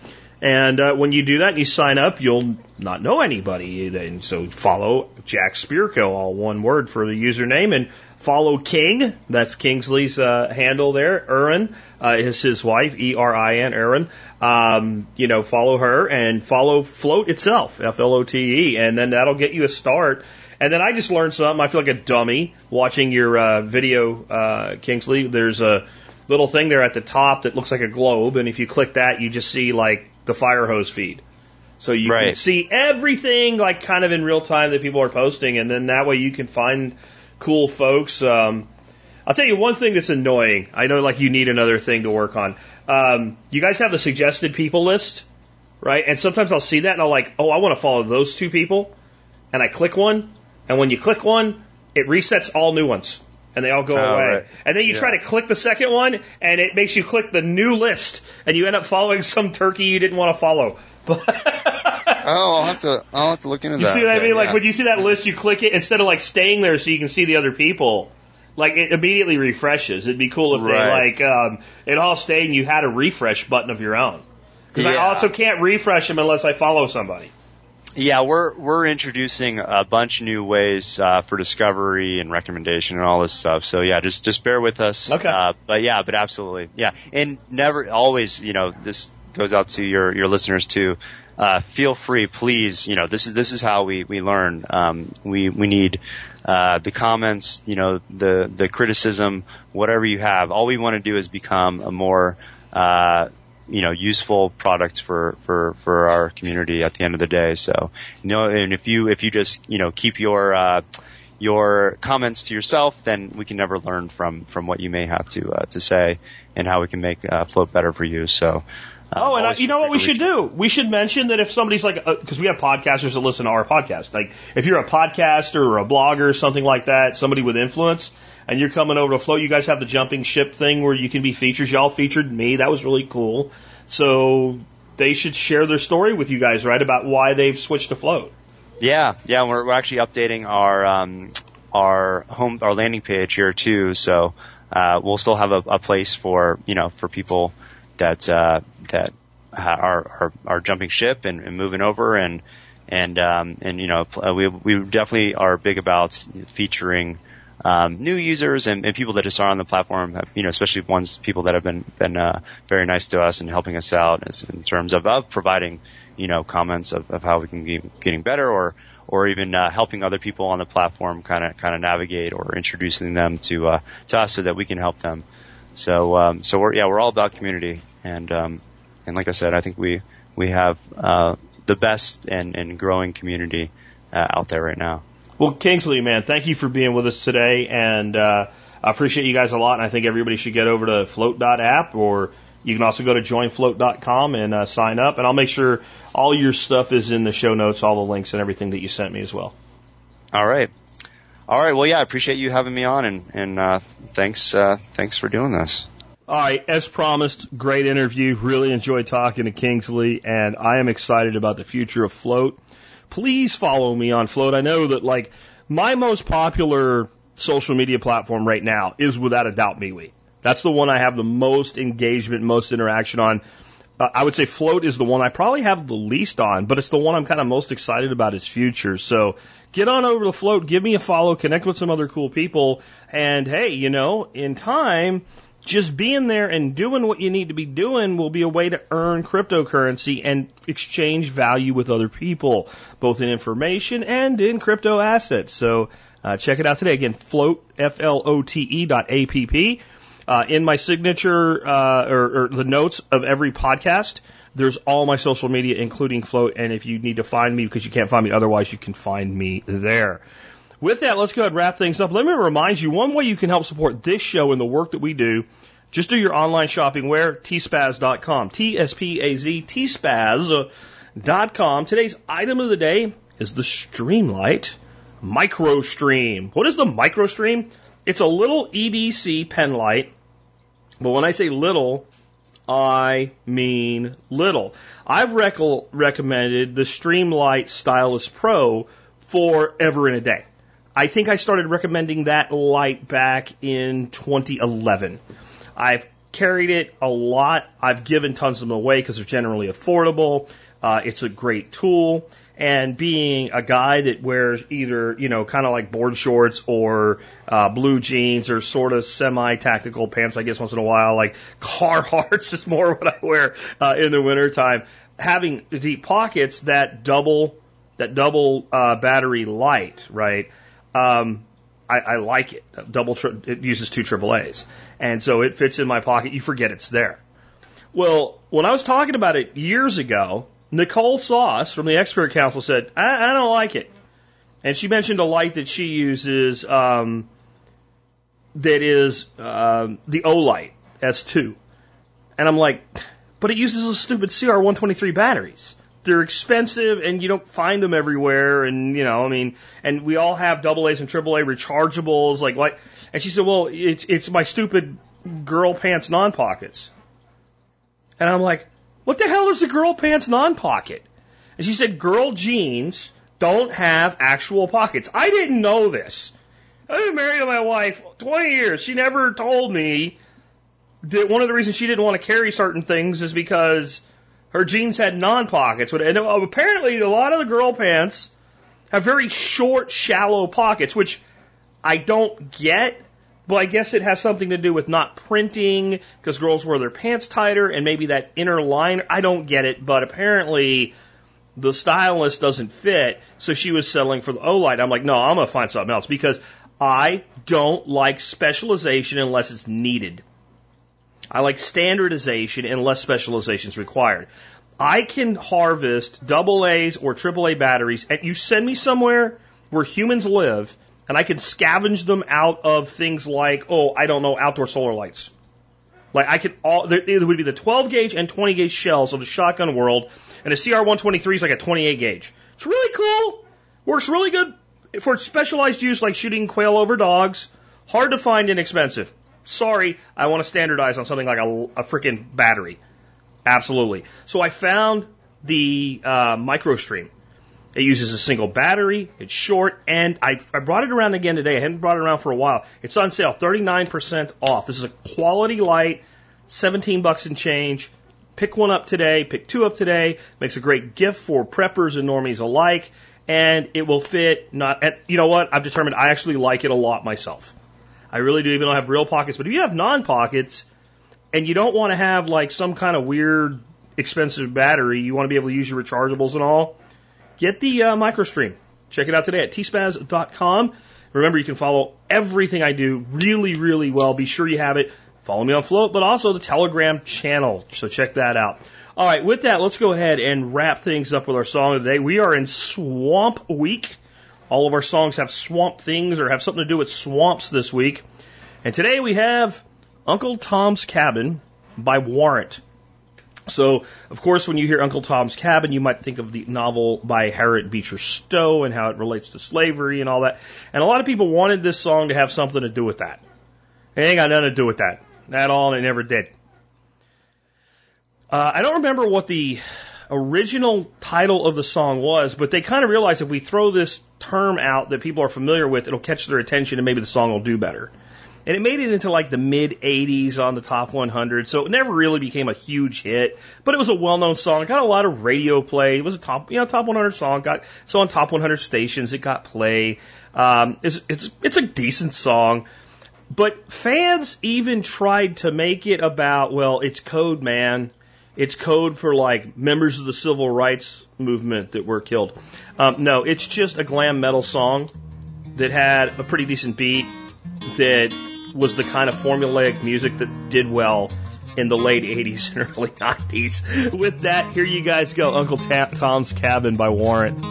And uh, when you do that and you sign up, you'll not know anybody. And so follow Jack Spirko, all one word for the username, and follow King. That's Kingsley's uh, handle there. Erin uh, is his wife, E-R-I-N, Erin. Um, you know, follow her and follow Flote itself, F-L-O-T-E, and then that'll get you a start. And then I just learned something. I feel like a dummy watching your uh, video, uh, Kingsley. There's a little thing there at the top that looks like a globe, and if you click that, you just see like the fire hose feed. So you Right. can see everything like kind of in real time that people are posting, and then that way you can find cool folks. Um, I'll tell you one thing that's annoying. I know like you need another thing to work on. Um, you guys have the suggested people list, right? And sometimes I'll see that and I'll like, oh, I want to follow those two people, and I click one, and when you click one, it resets all new ones. And they all go Oh, away. right. And then you Yeah. try to click the second one, and it makes you click the new list, and you end up following some turkey you didn't want to follow. But Oh, I'll have to. I'll have to look into you that. You see what I Okay, mean? Like when you see that list, you click it instead of like staying there so you can see the other people. Like it immediately refreshes. It'd be cool if Right. they like um, it all stayed and you had a refresh button of your own. Because I also can't refresh them unless I follow somebody. Yeah, we're we're introducing a bunch of new ways uh, for discovery and recommendation and all this stuff. So yeah, just just bear with us. Okay. Uh, but yeah, but absolutely, yeah, and never always, you know, this goes out to your your listeners too. Uh, feel free, please. You know, this is this is how we we learn. Um, we we need uh, the comments, you know, the the criticism, whatever you have. All we want to do is become a more uh, you know, useful products for, for, for our community at the end of the day. So, you know, and if you, if you just, you know, keep your, uh, your comments to yourself, then we can never learn from, from what you may have to, uh, to say and how we can make, uh, flote better for you. So, uh, Oh, and I, you know what we should do? We should mention that if somebody's like, because we have podcasters that listen to our podcast. Like, if you're a podcaster or a blogger or something like that, somebody with influence, and you're coming over to Flote, you guys have the jumping ship thing where you can be featured. Y'all featured me. That was really cool. So they should share their story with you guys, right, about why they've switched to Flote. Yeah, yeah, we're, we're actually updating our um, our home our landing page here too. So uh, we'll still have a, a place for you know for people that uh, that are, are are jumping ship and, and moving over and and um, and you know we we definitely are big about featuring. Um, new users and, and people that just are on the platform, have, you know, especially ones people that have been been uh, very nice to us and helping us out as, in terms of, of providing you know, comments of, of how we can be getting better or, or even, uh, helping other people on the platform kind of, kind of navigate or introducing them to, uh, to us so that we can help them. So, um, so we're, yeah, we're all about community. And, um, and like I said, I think we, we have, uh, the best and, and growing community, uh, out there right now. Well, Kingsley, man, thank you for being with us today, and uh, I appreciate you guys a lot. And I think everybody should get over to flote.app, or you can also go to joinflote.com and uh, sign up. And I'll make sure all your stuff is in the show notes, all the links and everything that you sent me as well. All right. All right. Well, yeah, I appreciate you having me on and, and, uh, thanks, uh, thanks for doing this. All right, as promised, great interview. Really enjoyed talking to Kingsley, and I am excited about the future of Flote. Please follow me on Flote. I know that like my most popular social media platform right now is without a doubt MeWe. That's the one I have the most engagement, most interaction on. Uh, I would say Flote is the one I probably have the least on, but it's the one I'm kind of most excited about its future. So get on over to Flote, give me a follow, connect with some other cool people, and hey, you know, in time, just being there and doing what you need to be doing will be a way to earn cryptocurrency and exchange value with other people, both in information and in crypto assets. So uh, check it out today. Again, flote, F-L-O-T-E dot A-P-P. Uh, in my signature, uh, or, or the notes of every podcast, there's all my social media, including Flote. And if you need to find me because you can't find me otherwise, you can find me there. With that, let's go ahead and wrap things up. Let me remind you one way you can help support this show and the work that we do. Just do your online shopping where? tspaz.com. T-S-P-A-Z, tspaz.com. Today's item of the day is the Streamlight MicroStream. What is the MicroStream? It's a little EDC pen light, but when I say little, I mean little. I've rec- recommended the Streamlight Stylus Pro forever and a day. I think I started recommending that light back in 2011. I've carried it a lot. I've given tons of them away because they're generally affordable. Uh, it's a great tool. And being a guy that wears either, you know, kind of like board shorts or uh, blue jeans or sort of semi-tactical pants, I guess once in a while, like Carhartts is more what I wear uh, in the wintertime. Having deep pockets that double that double uh, battery light, right? Um, I, I like it. Double tri- it uses two AAA's, and so it fits in my pocket. You forget it's there. Well, when I was talking about it years ago, Nicole Sauce from the Expert Council said, I, I don't like it. And she mentioned a light that she uses um, that is um, the Olight S2. And I'm like, but it uses a stupid CR123 batteries. They're expensive and you don't find them everywhere. And, you know, I mean, and we all have double A's and triple A rechargeables. Like, what? And she said, well, it's, it's my stupid girl pants non pockets. And I'm like, what the hell is a girl pants non pocket? And she said, girl jeans don't have actual pockets. I didn't know this. I've been married to my wife 20 years. She never told me that one of the reasons she didn't want to carry certain things is because her jeans had non pockets. And apparently, a lot of the girl pants have very short, shallow pockets, which I don't get. But I guess it has something to do with not printing because girls wear their pants tighter and maybe that inner line. I don't get it, but apparently the Stylus doesn't fit. So she was settling for the Olight. I'm like, no, I'm going to find something else because I don't like specialization unless it's needed. I like standardization unless specialization is required. I can harvest double A's or triple A batteries and you send me somewhere where humans live and I can scavenge them out of things like, oh, I don't know, outdoor solar lights. Like I could all, there, it would be the 12 gauge and 20 gauge shells of the shotgun world, and a CR123 is like a 28 gauge. It's really cool. Works really good for specialized use like shooting quail over dogs. Hard to find, inexpensive. Sorry, I want to standardize on something like a, a freaking battery. Absolutely. So I found the uh, MicroStream. It uses a single battery. It's short, and I, I brought it around again today. I hadn't brought it around for a while. It's on sale, 39% off. This is a quality light, 17 bucks and change. Pick one up today. Pick two up today. Makes a great gift for preppers and normies alike, and it will fit. Not, at, you know what? I've determined I actually like it a lot myself. I really do, even I have real pockets. But if you have non pockets, and you don't want to have like some kind of weird expensive battery, you want to be able to use your rechargeables and all get the uh, MicroStream. Check it out today at tspaz.com. Remember, you can follow everything I do really, really well. Be sure you have it. Follow me on Flote, but also the Telegram channel. So check that out. All right, with that, let's go ahead and wrap things up with our song of the day. We are in Swamp Week. All of our songs have swamp things or have something to do with swamps this week. And today we have Uncle Tom's Cabin by Warrant. So, of course, when you hear Uncle Tom's Cabin, you might think of the novel by Harriet Beecher Stowe and how it relates to slavery and all that. And a lot of people wanted this song to have something to do with that. It ain't got nothing to do with that at all, and it never did. Uh, I don't remember what the original title of the song was, but they kind of realized if we throw this term out that people are familiar with, it'll catch their attention and maybe the song will do better. And it made it into like the mid 80s on the top 100, so it never really became a huge hit, but it was a well known song. It got a lot of radio play. It was a top, you know, top 100 song. Got, so on top 100 stations, it got play. Um, it's, it's, it's a decent song. But fans even tried to make it about, well, it's code, man. It's code for like members of the civil rights movement that were killed. Um, no, it's just a glam metal song that had a pretty decent beat that was the kind of formulaic music that did well in the late 80s and early 90s. With that, here you guys go Uncle Tom's Cabin by Warrant.